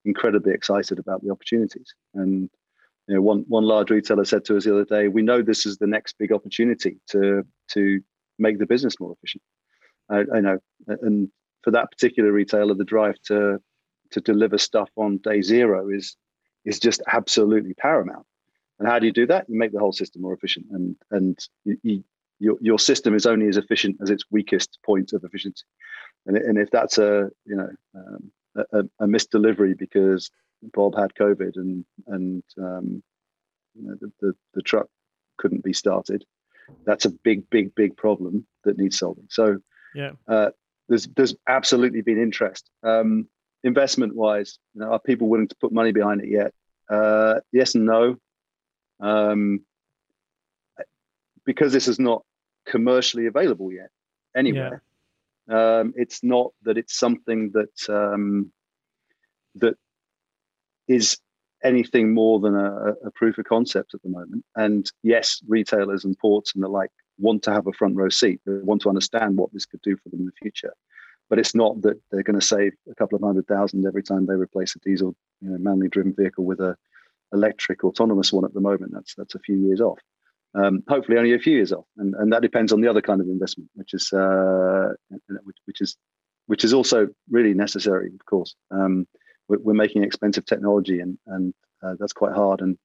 incredibly excited about the opportunities. And you know, one one large retailer said to us the other day, "We know this is the next big opportunity to to make the business more efficient." I, I know, and for that particular retailer, the drive to to deliver stuff on day zero is is just absolutely paramount. And how do you do that? You make the whole system more efficient, and and you, you, your your system is only as efficient as its weakest point of efficiency. And and if that's a you know um, a, a missed delivery because Bob had COVID and and um, you know, the, the the truck couldn't be started, that's a big big big problem that needs solving. So yeah, uh, there's there's absolutely been interest. Um, investment wise, you know, are people willing to put money behind it yet? Uh, yes and no. Um, because this is not commercially available yet anywhere. Yeah. Um, it's not that it's something that um, that is anything more than a, a, proof of concept at the moment. And yes, retailers and ports and the like want to have a front row seat. They want to understand what this could do for them in the future but it's not that they're going to save a couple of hundred thousand every time they replace a diesel, you know, manually driven vehicle with a electric autonomous one. At the moment, that's that's a few years off. Um, hopefully, only a few years off, and and that depends on the other kind of investment, which is uh, which, which is which is also really necessary, of course. Um, we're, we're, making expensive technology, and and uh, that's quite hard. And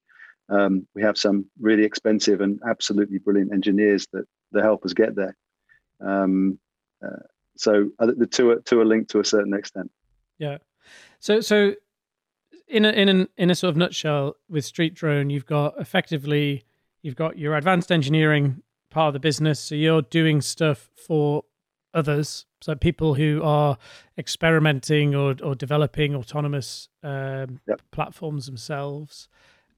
um, we have some really expensive and absolutely brilliant engineers that that help us get there. Um, uh, so the two are, two are linked to a certain extent. Yeah. So so in a in an in a sort of nutshell with StreetDrone, you've got effectively you've got your advanced engineering part of the business. So you're doing stuff for others, so people who are experimenting or or developing autonomous um, Yep. platforms themselves,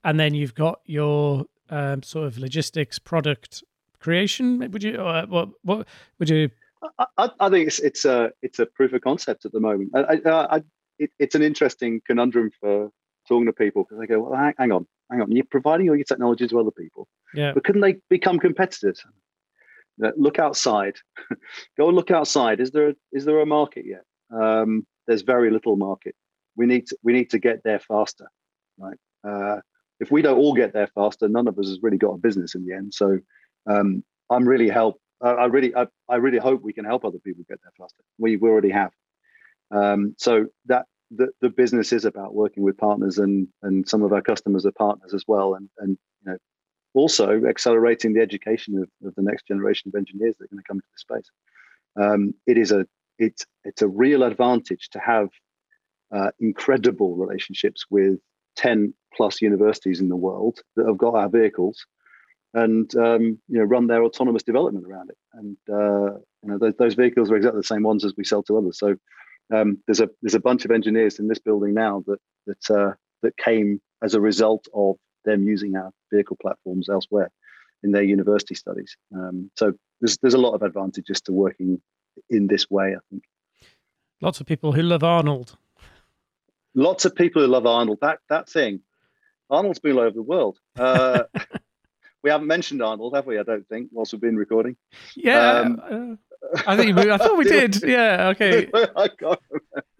and then you've got your um, sort of logistics product creation. Would you uh, what what would you? I, I, I think it's it's a it's a proof of concept at the moment. I, I, I, it, it's an interesting conundrum for talking to people because they go, well, hang, hang on, hang on, you're providing all your technology to other people, Yeah, but couldn't they become competitors? Look outside. Go and look outside. Is there a, is there a market yet? Um, there's very little market. We need to we need to get there faster, right? Uh, if we don't all get there faster, none of us has really got a business in the end. So um, I'm really help. I I really I, I really hope we can help other people get there faster. We we already have. Um, so that the, the business is about working with partners and and some of our customers are partners as well and and you know also accelerating the education of, of the next generation of engineers that are going to come to the space. Um, it is a it's it's a real advantage to have uh, incredible relationships with 10 plus universities in the world that have got our vehicles and um, you know run their autonomous development around it and uh, you know those, those vehicles are exactly the same ones as we sell to others so um, there's a there's a bunch of engineers in this building now that that uh, that came as a result of them using our vehicle platforms elsewhere in their university studies. Um, so there's there's a lot of advantages to working in this way. I think lots of people who love Arnold. lots of people who love Arnold. That that thing, Arnold's been all over the world. Uh, we haven't mentioned Arnold, have we? I don't think whilst we've been recording. Yeah, Um, uh, I think we, I thought we did. Yeah, okay. I can't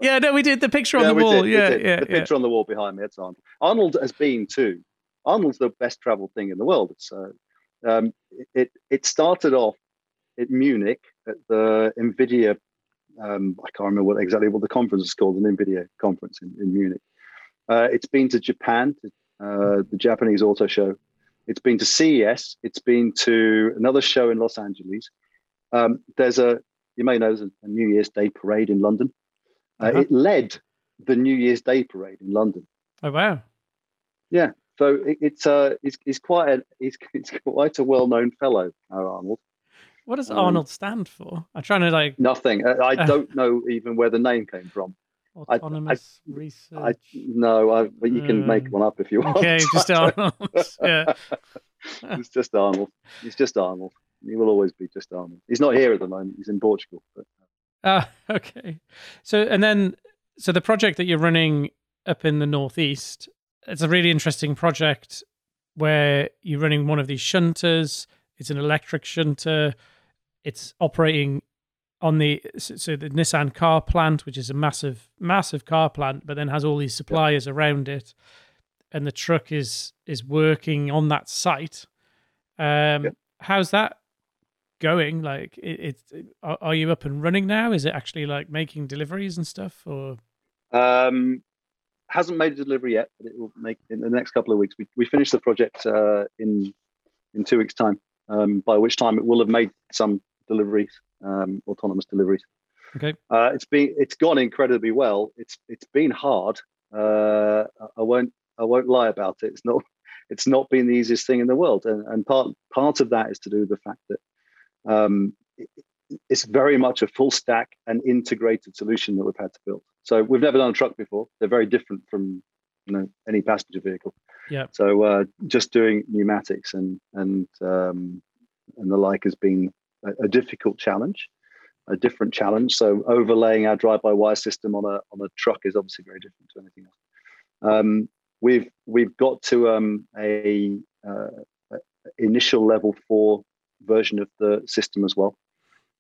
Yeah, no, we did the picture on Yeah, the wall. did, yeah, yeah, The yeah. picture on the wall behind me, it's Arnold. Arnold has been too. Arnold's the best traveled thing in the world. It's uh, um, it it started off at Munich at the Nvidia. Um, I can't remember what exactly what the conference is called, an Nvidia conference in, in Munich. Uh, it's been to Japan, to, uh, the Japanese auto show. It's been to CES. It's been to another show in Los Angeles. Um, there's a you may know there's a, a New Year's Day parade in London. Uh, Uh-huh. It led the New Year's Day parade in London. Oh wow. Yeah, so it, it's uh, he's, he's quite a he's, he's quite a well known fellow, Arnold. What does Um, Arnold stand for? I'm trying to like Nothing. I, I Uh. don't know even where the name came from. I- autonomous research. I no, I, but you can make Uh, one up if you want. okay, just Arnold. yeah. it's just Arnold. He's just Arnold. He will always be just Arnold. He's not here at the moment. He's in Portugal. But Ah, okay. So and then so the project that you're running up in the northeast, it's a really interesting project where you're running one of these shunters. It's an electric shunter. It's operating on the so the Nissan car plant, which is a massive, massive car plant, but then has all these suppliers around it, and the truck is is working on that site. Um. How's that going? Like, it, it are, are you up and running now? Is it actually like making deliveries and stuff, or um, hasn't made a delivery yet, but it will make in the next couple of weeks. We we finish the project uh, in in two weeks' time. Um, by which time it will have made some deliveries, um, autonomous deliveries. okay? Uh, it's been it's gone incredibly well. It's it's been hard. Uh, I- won't I won't lie about it. It's not it's not been the easiest thing in the world, and, and part part of that is to do with the fact that um, it, it's very much a full stack and integrated solution that we've had to build. So we've never done a truck before. They're very different from you know any passenger vehicle. Yeah. So uh, just doing pneumatics and and um, and the like has been a, a difficult challenge a different challenge. So overlaying our drive-by-wire system on a on a truck is obviously very different to anything else. Um, we've we've got to um, a, uh, initial level four version of the system as well.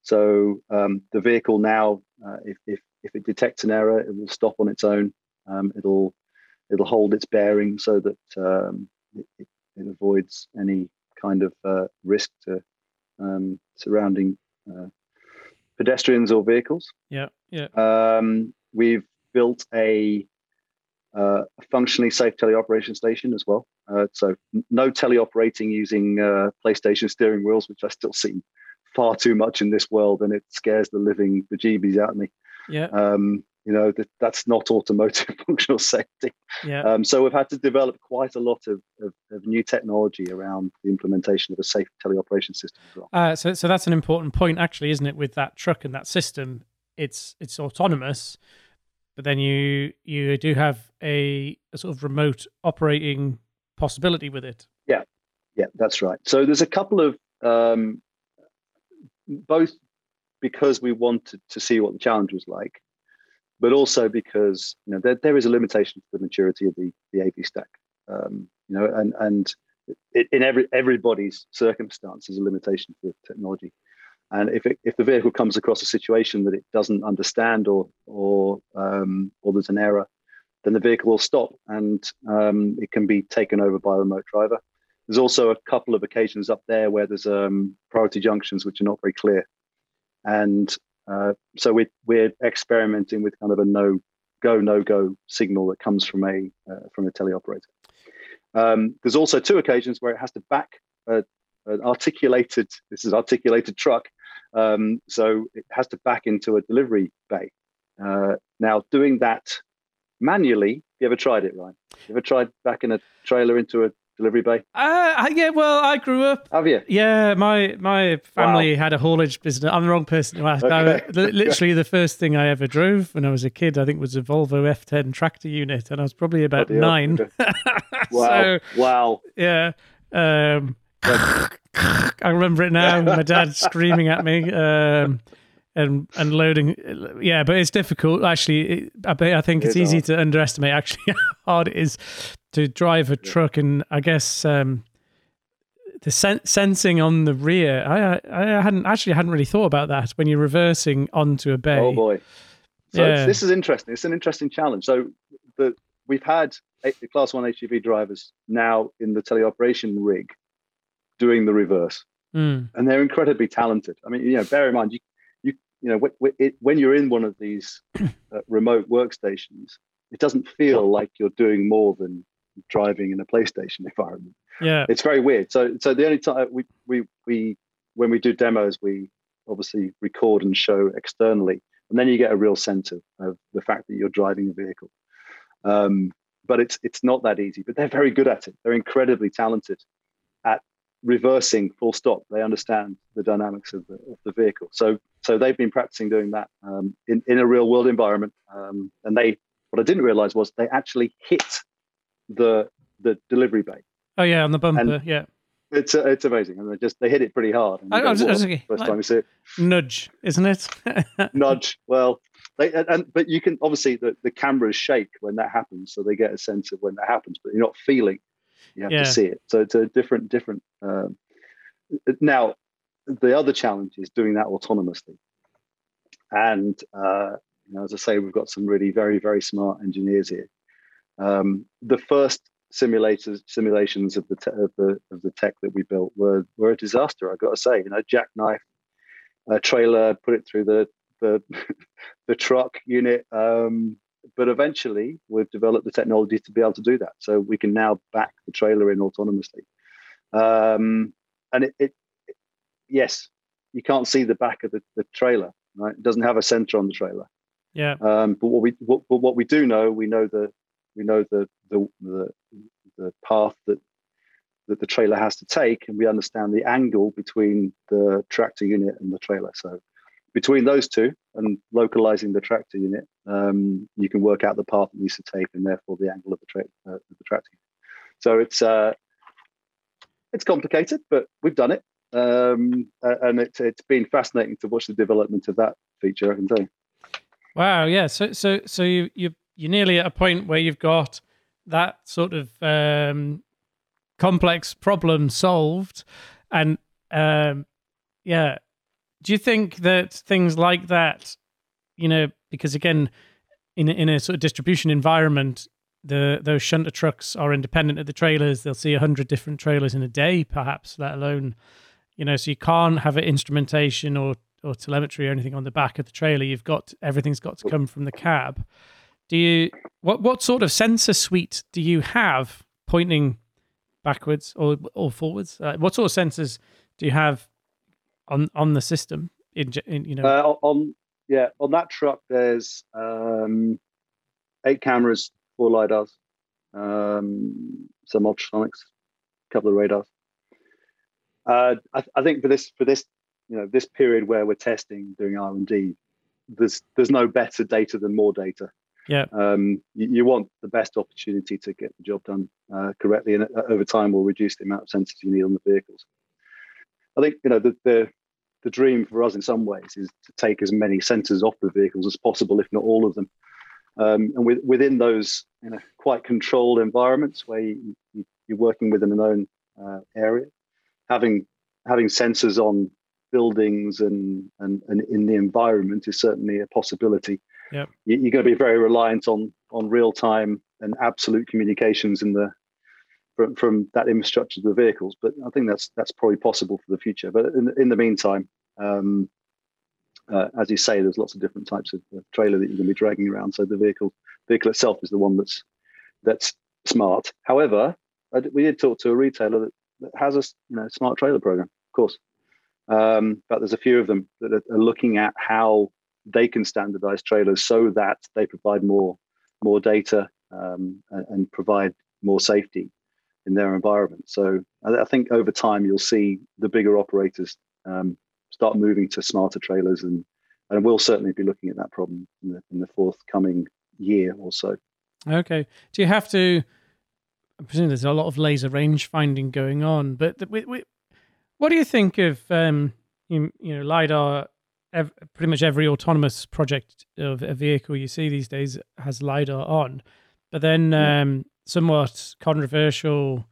So um, the vehicle now, uh, if, if if it detects an error, it will stop on its own. Um, it'll it'll hold its bearing so that um, it, it, it avoids any kind of uh, risk to um, surrounding uh, pedestrians or vehicles. Yeah, yeah. Um, we've built a, uh, a functionally safe teleoperation station as well. Uh, so no teleoperating using uh, PlayStation steering wheels, which I still see far too much in this world, and it scares the living bejeebies out of me. Yeah. Um, you know that, that's not automotive functional safety. Yeah. Um, so we've had to develop quite a lot of, of, of, new technology around the implementation of a safe teleoperation system as well. Uh, so, so that's an important point, actually, isn't it? With that truck and that system, it's it's autonomous, but then you you do have a, a sort of remote operating possibility with it. Yeah, yeah, that's right. So there's a couple of um, both because we wanted to see what the challenge was like, but also because you know there, there is a limitation to the maturity of the the AV stack. Um, you know, and and it, in every everybody's circumstance is a limitation to the technology. And if it, if the vehicle comes across a situation that it doesn't understand or or um, or there's an error, then the vehicle will stop and um, it can be taken over by a remote driver. There's also a couple of occasions up there where there's um, priority junctions which are not very clear, and uh, so we're, we're experimenting with kind of a no go no go signal that comes from a uh, from a teleoperator. Um, there's also two occasions where it has to back a, an articulated this is articulated truck, um, so it has to back into a delivery bay. Uh, now doing that manually, you ever tried it, Ryan? You ever tried backing a trailer into a delivery bay? Uh, yeah, well, I grew up. Have you? Yeah, my my family wow. had a haulage business. I'm the wrong person to ask. Okay. I, literally, the first thing I ever drove when I was a kid, I think, was a Volvo F10 tractor unit, and I was probably about oh, nine. wow! so, wow! Yeah. Um, I remember it now. My dad screaming at me. Um, and and loading. Yeah, but it's difficult. Actually, it, I, I think it's, it's easy hard. to underestimate actually how hard it is to drive a truck, and I guess um, the sen- sensing on the rear. I I hadn't actually hadn't really thought about that when you're reversing onto a bay. Oh boy! So yeah. this is interesting. It's an interesting challenge. So the we've had the class one HGV drivers now in the teleoperation rig doing the reverse. Mm. And they're incredibly talented. I mean, you know, bear in mind, you you know, when you're in one of these uh, remote workstations, it doesn't feel like you're doing more than driving in a PlayStation environment. Yeah, it's very weird. So, so the only time we we we when we do demos, we obviously record and show externally, and then you get a real sense of, of the fact that you're driving a vehicle. Um, but it's it's not that easy. But they're very good at it. They're incredibly talented reversing full stop. They understand the dynamics of the, of the vehicle. So so they've been practicing doing that um, in, in a real world environment. Um, and they what I didn't realize was they actually hit the the delivery bay. Oh yeah, on the bumper. And yeah. It's uh, it's amazing, and they just they hit it pretty hard. I, was, I was, okay. First like, time you see it, nudge, isn't it? nudge. Well, they and but you can obviously the, the cameras shake when that happens, so they get a sense of when that happens, but you're not feeling you have yeah. to see it. So it's a different, different. Um, now, the other challenge is doing that autonomously. And uh, you know, as I say, we've got some really very, very smart engineers here. Um, the first simulators simulations of the, te- of the of the tech that we built were were a disaster. I've got to say, you know, jackknife a trailer, put it through the the the truck unit, um, but eventually we've developed the technology to be able to do that. So we can now back the trailer in autonomously. Um, and it, it, it, yes, you can't see the back of the, the trailer, right? It doesn't have a center on the trailer. Yeah. Um, but what we what, but what we do know, we know the we know the the the, the path that that the trailer has to take, and we understand the angle between the tractor unit and the trailer. So between those two and localizing the tractor unit, um, you can work out the path it needs to take and therefore the angle of the, tra- uh, the tractor unit. So it's uh, it's complicated, but we've done it, um, and it's it's been fascinating to watch the development of that feature. I can tell you. Wow! Yeah. So so so you you you're nearly at a point where you've got that sort of um, complex problem solved, and um, yeah, do you think that things like that, you know, because again, in a, in a sort of distribution environment, the those shunter trucks are independent of the trailers. They'll see a hundred different trailers in a day, perhaps, let alone, you know, so you can't have an instrumentation or or telemetry or anything on the back of the trailer. You've got everything's got to come from the cab. Do you what what sort of sensor suite do you have pointing backwards or or forwards? Uh, what sort of sensors do you have on on the system? In, in you know, uh, on yeah, on that truck, there's um, eight cameras, four lidars, um, some ultrasonics, a couple of radars. Uh, I, I, think for this for this you know this period where we're testing, doing R and D, there's there's no better data than more data. Yeah. Um, you, you, want the best opportunity to get the job done uh, correctly, and uh, over time will reduce the amount of sensors you need on the vehicles. I think you know the, the the dream for us in some ways is to take as many sensors off the vehicles as possible, if not all of them. Um, and with, within those you know, quite controlled environments where you, are working within a known uh, area, having having sensors on buildings and, and, and in the environment is certainly a possibility. Yep. You, are going to be very reliant on on real time and absolute communications in the from, from that infrastructure to the vehicles. But I think that's that's probably possible for the future. But in, in the meantime, um, uh, as you say, there's lots of different types of trailer that you're going to be dragging around. So the vehicle vehicle itself is the one that's that's smart. However, we did talk to a retailer that, that has a you know smart trailer program, of course. Um, but there's a few of them that are, are looking at how they can standardize trailers so that they provide more more data um, and, and, provide more safety in their environment. So I, I, think over time you'll see the bigger operators um, start moving to smarter trailers, and and we'll certainly be looking at that problem in the, in the forthcoming year or so. Okay. Do you have to? I presume there's a lot of laser range finding going on, but the, we, we, what do you think of um, you, you know lidar? Ev- pretty much every autonomous project of a vehicle you see these days has lidar on, but then um, somewhat controversial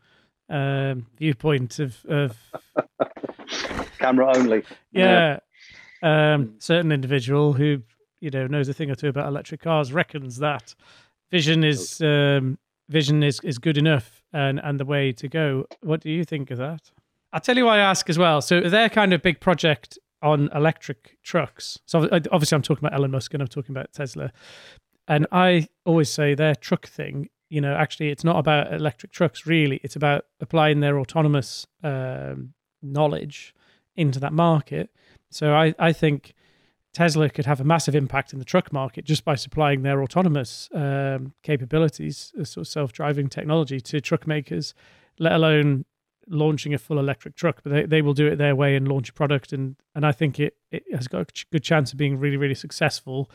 um, viewpoint of, of camera only. Yeah, yeah. Um, certain individual who you know knows a thing or two about electric cars reckons that vision is um, vision is, is good enough and and the way to go. What do you think of that? I'll tell you why I ask as well. So their kind of big project on electric trucks. So obviously I'm talking about Elon Musk and I'm talking about Tesla. And I always say their truck thing, you know, actually it's not about electric trucks really. It's about applying their autonomous um, knowledge into that market. So I, I think Tesla could have a massive impact in the truck market just by supplying their autonomous um, capabilities, uh, sort of self-driving technology to truck makers, let alone launching a full electric truck, but they, they will do it their way and launch a product. And, and I think it, it has got a good chance of being really, really successful.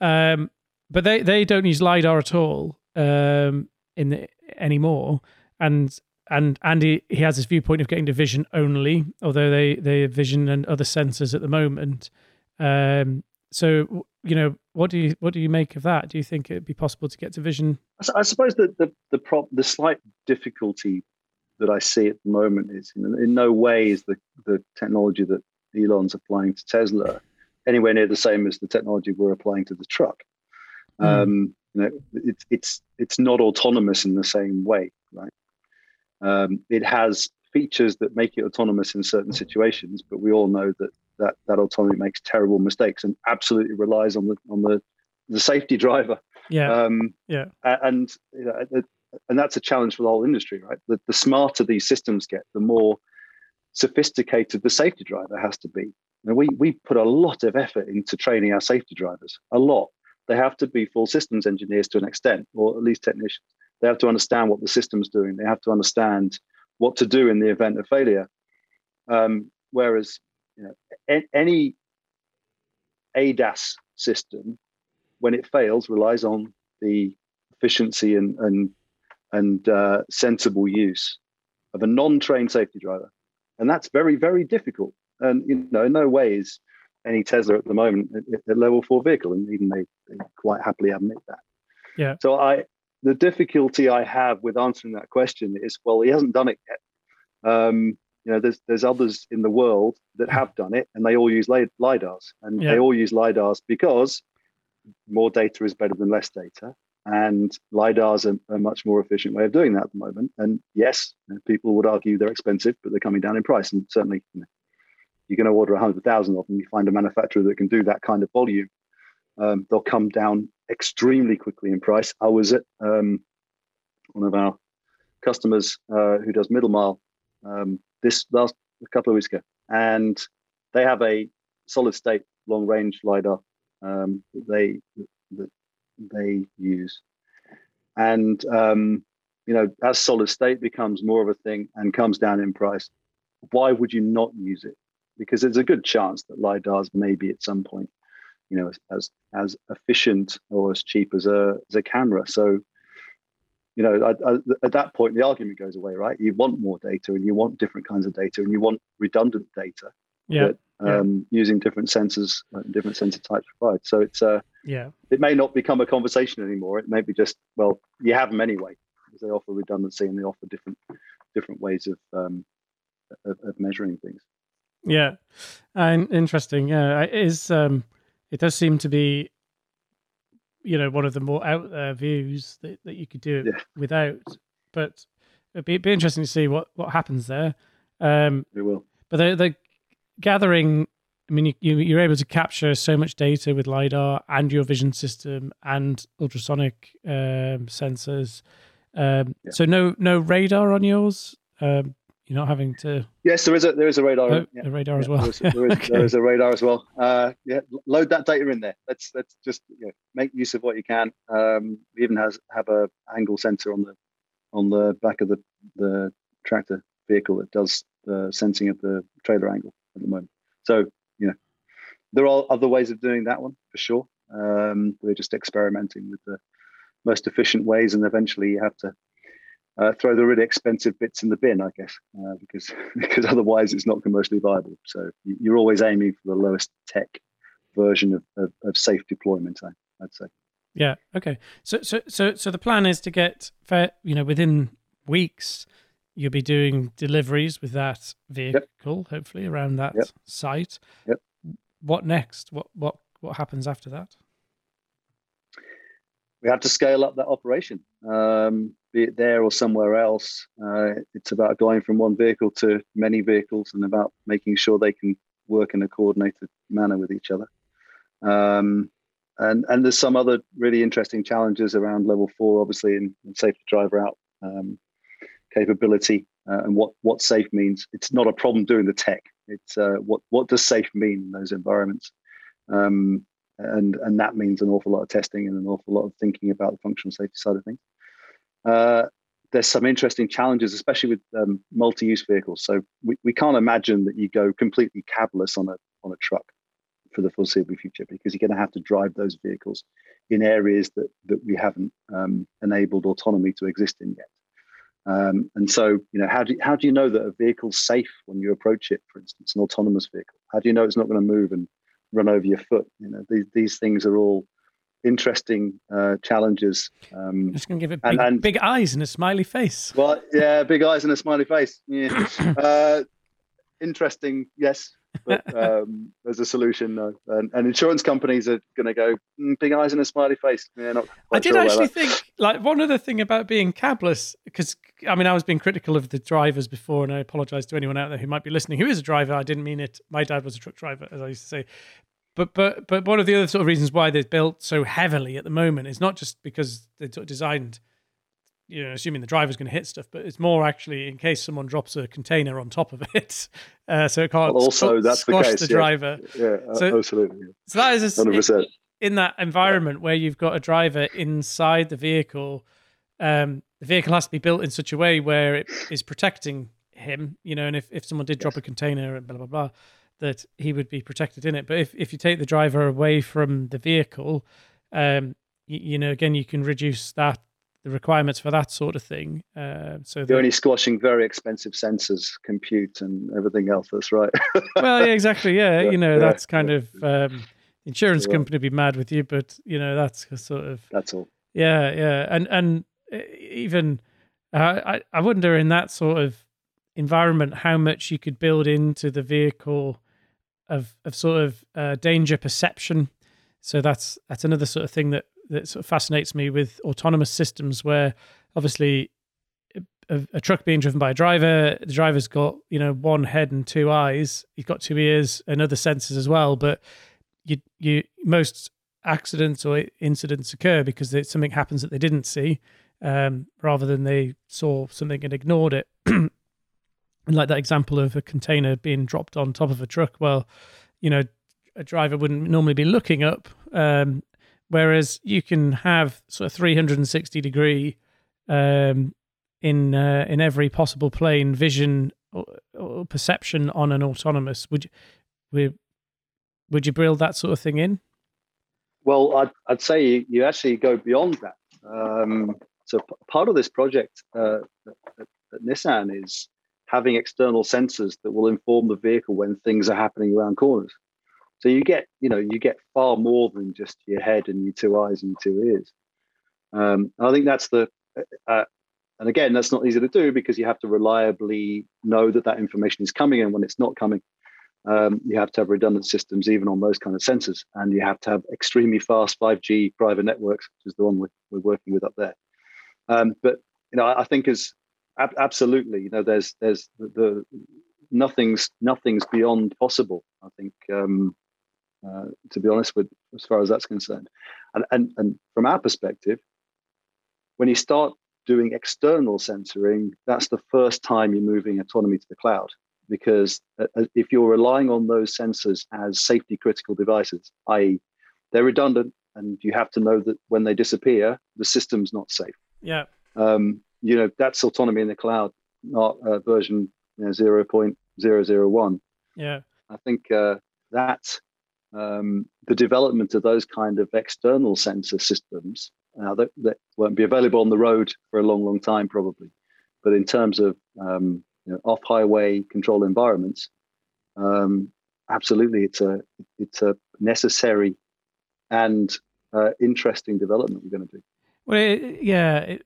Um, but they, they don't use LiDAR at all um, in the, anymore. And and Andy he has this viewpoint of getting to vision only, although they they vision and other sensors at the moment. Um, so you know, what do you what do you make of that? Do you think it'd be possible to get to vision? I suppose that the the prop the slight difficulty that I see at the moment is in, in no way is the, the technology that Elon's applying to Tesla anywhere near the same as the technology we're applying to the truck. Mm. Um, you know, it's it's it's not autonomous in the same way, right? Um, it has features that make it autonomous in certain situations, but we all know that that that autonomy makes terrible mistakes and absolutely relies on the on the the safety driver. Yeah. Um, yeah. And you know, and that's a challenge for the whole industry, right? The, the smarter these systems get, the more sophisticated the safety driver has to be. And we we put a lot of effort into training our safety drivers, a lot. They have to be full systems engineers to an extent, or at least technicians. They have to understand what the system's doing. They have to understand what to do in the event of failure. Um, whereas, you know, any ADAS system, when it fails, relies on the efficiency and, and and uh, sensible use of a non-trained safety driver, and that's very very difficult. And you know, in no way is any Tesla at the moment a level four vehicle, and even they, they quite happily admit that. Yeah. So I, the difficulty I have with answering that question is, well, he hasn't done it yet. Um, you know, there's there's others in the world that have done it, and they all use lidars, and yeah. they all use lidars because more data is better than less data, and LiDAR's are a, much more efficient way of doing that at the moment. And yes, people would argue they're expensive, but they're coming down in price. And certainly, you know, you're going to order 100,000 of them, you find a manufacturer that can do that kind of volume, um, they'll come down extremely quickly in price. I was at um, one of our customers uh, who does middle mile um, this last couple of weeks ago, and they have a solid state long range LiDAR um, that they that they use. And um, you know, as solid state becomes more of a thing and comes down in price, why would you not use it? Because there's a good chance that lidars may be at some point, you know, as as efficient or as cheap as a as a camera. So, you know, I, I, at that point, the argument goes away, right? You want more data, and you want different kinds of data, and you want redundant data. Yeah. That, um, yeah. using different sensors, uh, different sensor types provide. So it's uh, yeah, it may not become a conversation anymore. It may be just well, you have them anyway because they offer redundancy and they offer different different ways of um, of, of measuring things. Yeah, and interesting. Yeah, it is. Um, it does seem to be, you know, one of the more out there views that, that you could do it yeah. without. But it'd be, it'd be interesting to see what what happens there. Um, it will. But the the gathering. I mean, you, you are able to capture so much data with lidar and your vision system and ultrasonic um, sensors. Um, yeah. So no no radar on yours. Um, you're not having to. Yes, there is a there is a radar. Oh, yeah. A radar yeah, as well. There is, there, is, okay. there is, a radar as well. Uh, yeah, load that data in there. Let's let's just you know, make use of what you can. Um, we even has have a angle sensor on the on the back of the the tractor vehicle that does the sensing of the trailer angle at the moment. So you know, there are other ways of doing that one for sure. Um, we're just experimenting with the most efficient ways, and eventually you have to uh, throw the really expensive bits in the bin, I guess, uh, because because otherwise it's not commercially viable. So you're always aiming for the lowest tech version of, of, of safe deployment. I, would say. Yeah. Okay. So so so so the plan is to get fair, you know, within weeks. You'll be doing deliveries with that vehicle, yep. hopefully around that yep. site. Yep. What next? What what what happens after that? We have to scale up that operation. Um, be it there or somewhere else. Uh, it's about going from one vehicle to many vehicles and about making sure they can work in a coordinated manner with each other. Um, and and there's some other really interesting challenges around level four, obviously, in, in safe driver out um, capability uh, and what what safe means. It's not a problem doing the tech. It's uh, what what does safe mean in those environments. Um, and and that means an awful lot of testing and an awful lot of thinking about the functional safety side of things. Uh, there's some interesting challenges, especially with um, multi-use vehicles. So we, we can't imagine that you go completely cabless on a on a truck for the foreseeable future because you're going to have to drive those vehicles in areas that that we haven't um, enabled autonomy to exist in yet. Um, and so, you know, how do how do you know that a vehicle's safe when you approach it? For instance, an autonomous vehicle. How do you know it's not going to move and run over your foot? You know, these these things are all interesting uh, challenges. Um, Just going to give it big, and, and, big, eyes and a smiley face. Well, yeah, big eyes and a smiley face. Yeah. uh, interesting, yes. But um, there's a solution, no. And, and insurance companies are going to go mm, big eyes and a smiley face. Yeah, not I did sure actually think, like, one other thing about being cabless, because I mean, I was being critical of the drivers before, and I apologize to anyone out there who might be listening who is a driver. I didn't mean it. My dad was a truck driver, as I used to say. But but but one of the other sort of reasons why they're built so heavily at the moment is not just because they're designed, you know, assuming the driver's going to hit stuff, but it's more actually in case someone drops a container on top of it, uh, so it can't well, also that's squash the, case, the yeah. driver. Yeah, so, absolutely. So that is a, hundred percent in that environment where you've got a driver inside the vehicle. Um, the vehicle has to be built in such a way where it is protecting him, you know, and if, if someone did drop a container and blah blah blah, that he would be protected in it. But if, if you take the driver away from the vehicle, um, you, you know, again, you can reduce that the requirements for that sort of thing. Uh, so you're only squashing very expensive sensors, compute, and everything else. That's right. well, yeah, exactly. Yeah, yeah you know, yeah, that's kind of um, insurance company be mad with you, but you know, that's sort of that's all. Yeah, yeah, and and even uh, I I wonder in that sort of environment how much you could build into the vehicle of of sort of uh, danger perception. So that's that's another sort of thing that that sort of fascinates me with autonomous systems, where obviously a, a, truck being driven by a driver, the driver's got you know one head and two eyes, he's got two ears and other senses as well. But you you most accidents or incidents occur because something happens that they didn't see, um, rather than they saw something and ignored it. like that example of a container being dropped on top of a truck, well, you know, a driver wouldn't normally be looking up Um, whereas you can have sort of 360 degree um, in uh, in every possible plane vision or, or, perception on an autonomous. Would you would, would you build that sort of thing in? Well, I'd, I'd say you, actually go beyond that. Um, so p- part of this project uh, at, at Nissan is having external sensors that will inform the vehicle when things are happening around corners. So you get, you know, you get far more than just your head and your two eyes and your two ears. Um, I think that's the, uh, uh, and again, that's not easy to do because you have to reliably know that that information is coming and when it's not coming. Um, you have to have redundant systems even on those kind of sensors, and you have to have extremely fast 5G private networks, which is the one we're, we're working with up there. Um, but you know, I, I think as ab- absolutely, you know, there's there's the, the, nothing's nothing's beyond possible. I think um, uh, to be honest with as far as that's concerned, and and and from our perspective, when you start doing external censoring, that's the first time you're moving autonomy to the cloud because uh, uh, if you're relying on those sensors as safety critical devices, i.e., they're redundant and you have to know that when they disappear, the system's not safe. Yeah. Um, you know, that's autonomy in the cloud, not uh, version you know, 0.001. Yeah. I think uh, that um, the development of those kind of external sensor systems uh, that, that won't be available on the road for a long, long time, probably. But in terms of um, you know, off highway control environments, um, absolutely, it's a it's a necessary and uh, interesting development we're going to do. Well, it, yeah, it,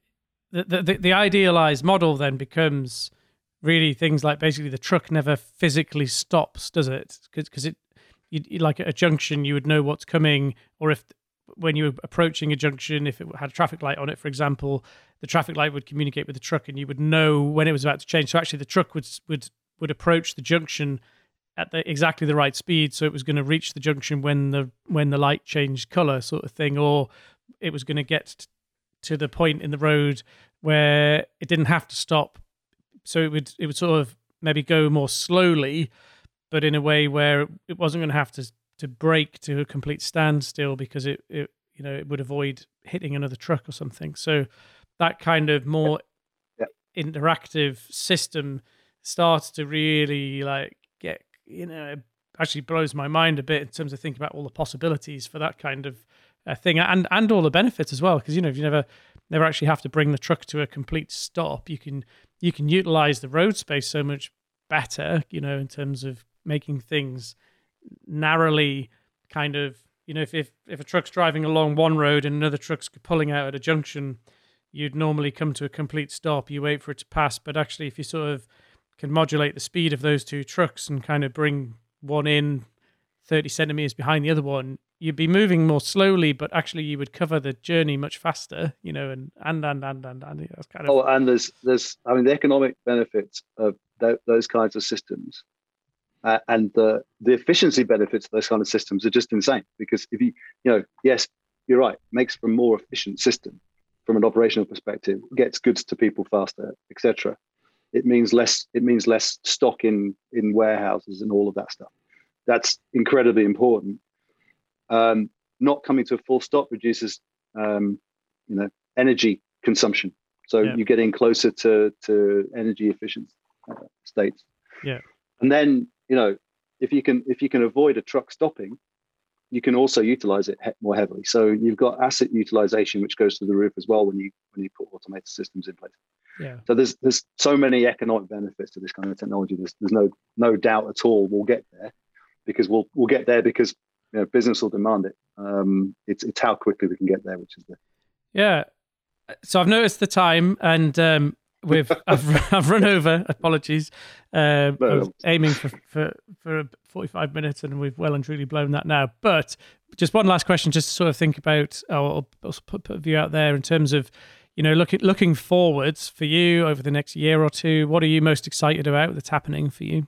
the, the the idealized model then becomes really things like basically the truck never physically stops, does it? Because it you, you, like at a junction, you would know what's coming, or if when you were approaching a junction, if it had a traffic light on it, for example, the traffic light would communicate with the truck, and you would know when it was about to change. So actually, the truck would would would approach the junction at the, exactly the right speed, so it was going to reach the junction when the when the light changed color, sort of thing, or it was going to get to the point in the road where it didn't have to stop. So it would it would sort of maybe go more slowly, but in a way where it wasn't going to have to to brake to a complete standstill because it, it you know it would avoid hitting another truck or something. So that kind of more yeah. interactive system starts to really like get you know actually blows my mind a bit in terms of thinking about all the possibilities for that kind of uh, thing and and all the benefits as well because you know if you never never actually have to bring the truck to a complete stop you can you can utilize the road space so much better you know in terms of making things narrowly kind of you know if, if if a truck's driving along one road and another truck's pulling out at a junction you'd normally come to a complete stop. You wait for it to pass but actually if you sort of can modulate the speed of those two trucks and kind of bring one in 30 centimeters behind the other one you'd be moving more slowly but actually you would cover the journey much faster you know and and and and and, and that's kind of oh and there's there's i mean the economic benefits of th- those kinds of systems uh, and the the efficiency benefits of those kind of systems are just insane because if you you know yes you're right makes for a more efficient system from an operational perspective gets goods to people faster etc it means less it means less stock in in warehouses and all of that stuff. That's incredibly important um, not coming to a full stop reduces um, you know energy consumption so yeah. you're getting closer to to energy efficient uh, states yeah and then you know, if you can if you can avoid a truck stopping, you can also utilize it he- more heavily. So you've got asset utilization, which goes to the roof as well when you when you put automated systems in place. Yeah. So there's there's so many economic benefits to this kind of technology. There's there's no no doubt at all we'll get there because we'll we'll get there because you know, business will demand it. Um, it's it's how quickly we can get there, which is the yeah. So I've noticed the time, and um, We've I've, I've run over. Apologies. Uh, no, I was aiming for, for for 45 minutes, and we've well and truly blown that now. But just one last question, just to sort of think about, or put, put a view out there in terms of, you know, looking looking forwards for you over the next year or two. What are you most excited about that's happening for you?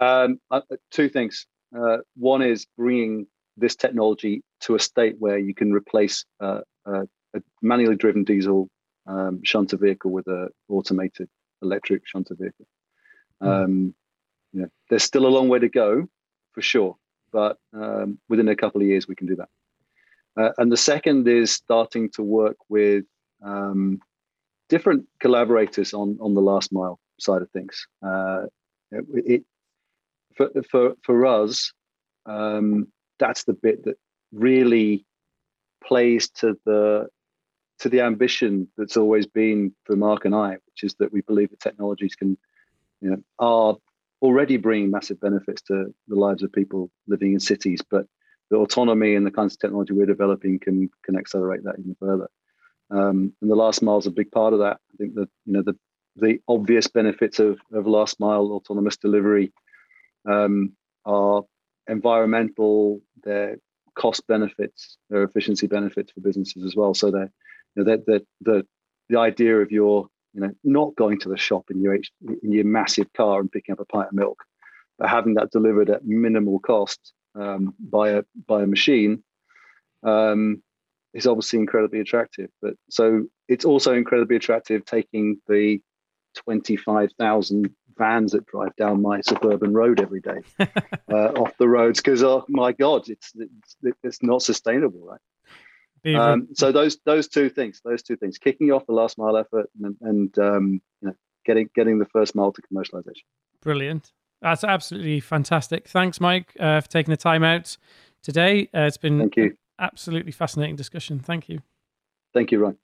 Um, uh, two things. Uh, one is bringing this technology to a state where you can replace uh, a manually driven diesel um, shunter vehicle with an automated electric shunter vehicle. Mm. Um, you know, there's still a long way to go, for sure. but um, within a couple of years we can do that. Uh, and the second is starting to work with um, different collaborators on on the last mile side of things. Uh, it, for for for us, um, that's the bit that really plays to the to the ambition that's always been for Mark and I, which is that we believe that technologies can, you know, are already bringing massive benefits to the lives of people living in cities, but the autonomy and the kinds of technology we're developing can can accelerate that even further. Um, and the last mile is a big part of that. I think that you know the the obvious benefits of, of last mile autonomous delivery um, are environmental, their cost benefits, their efficiency benefits for businesses as well. So they you know, that the the the idea of your you know not going to the shop in your in your massive car and picking up a pint of milk, but having that delivered at minimal cost um, by a by a machine um, is obviously incredibly attractive. But so it's also incredibly attractive taking the twenty five thousand vans that drive down my suburban road every day uh, off the roads because oh my god, it's, it's it's not sustainable, right? Um, so those those two things, those two things, kicking off the last mile effort and, and um, you know, getting getting the first mile to commercialization. Brilliant. That's absolutely fantastic. Thanks, Mike, uh, for taking the time out today. Uh, it's been Thank you. absolutely fascinating discussion. Thank you. Thank you, Ryan.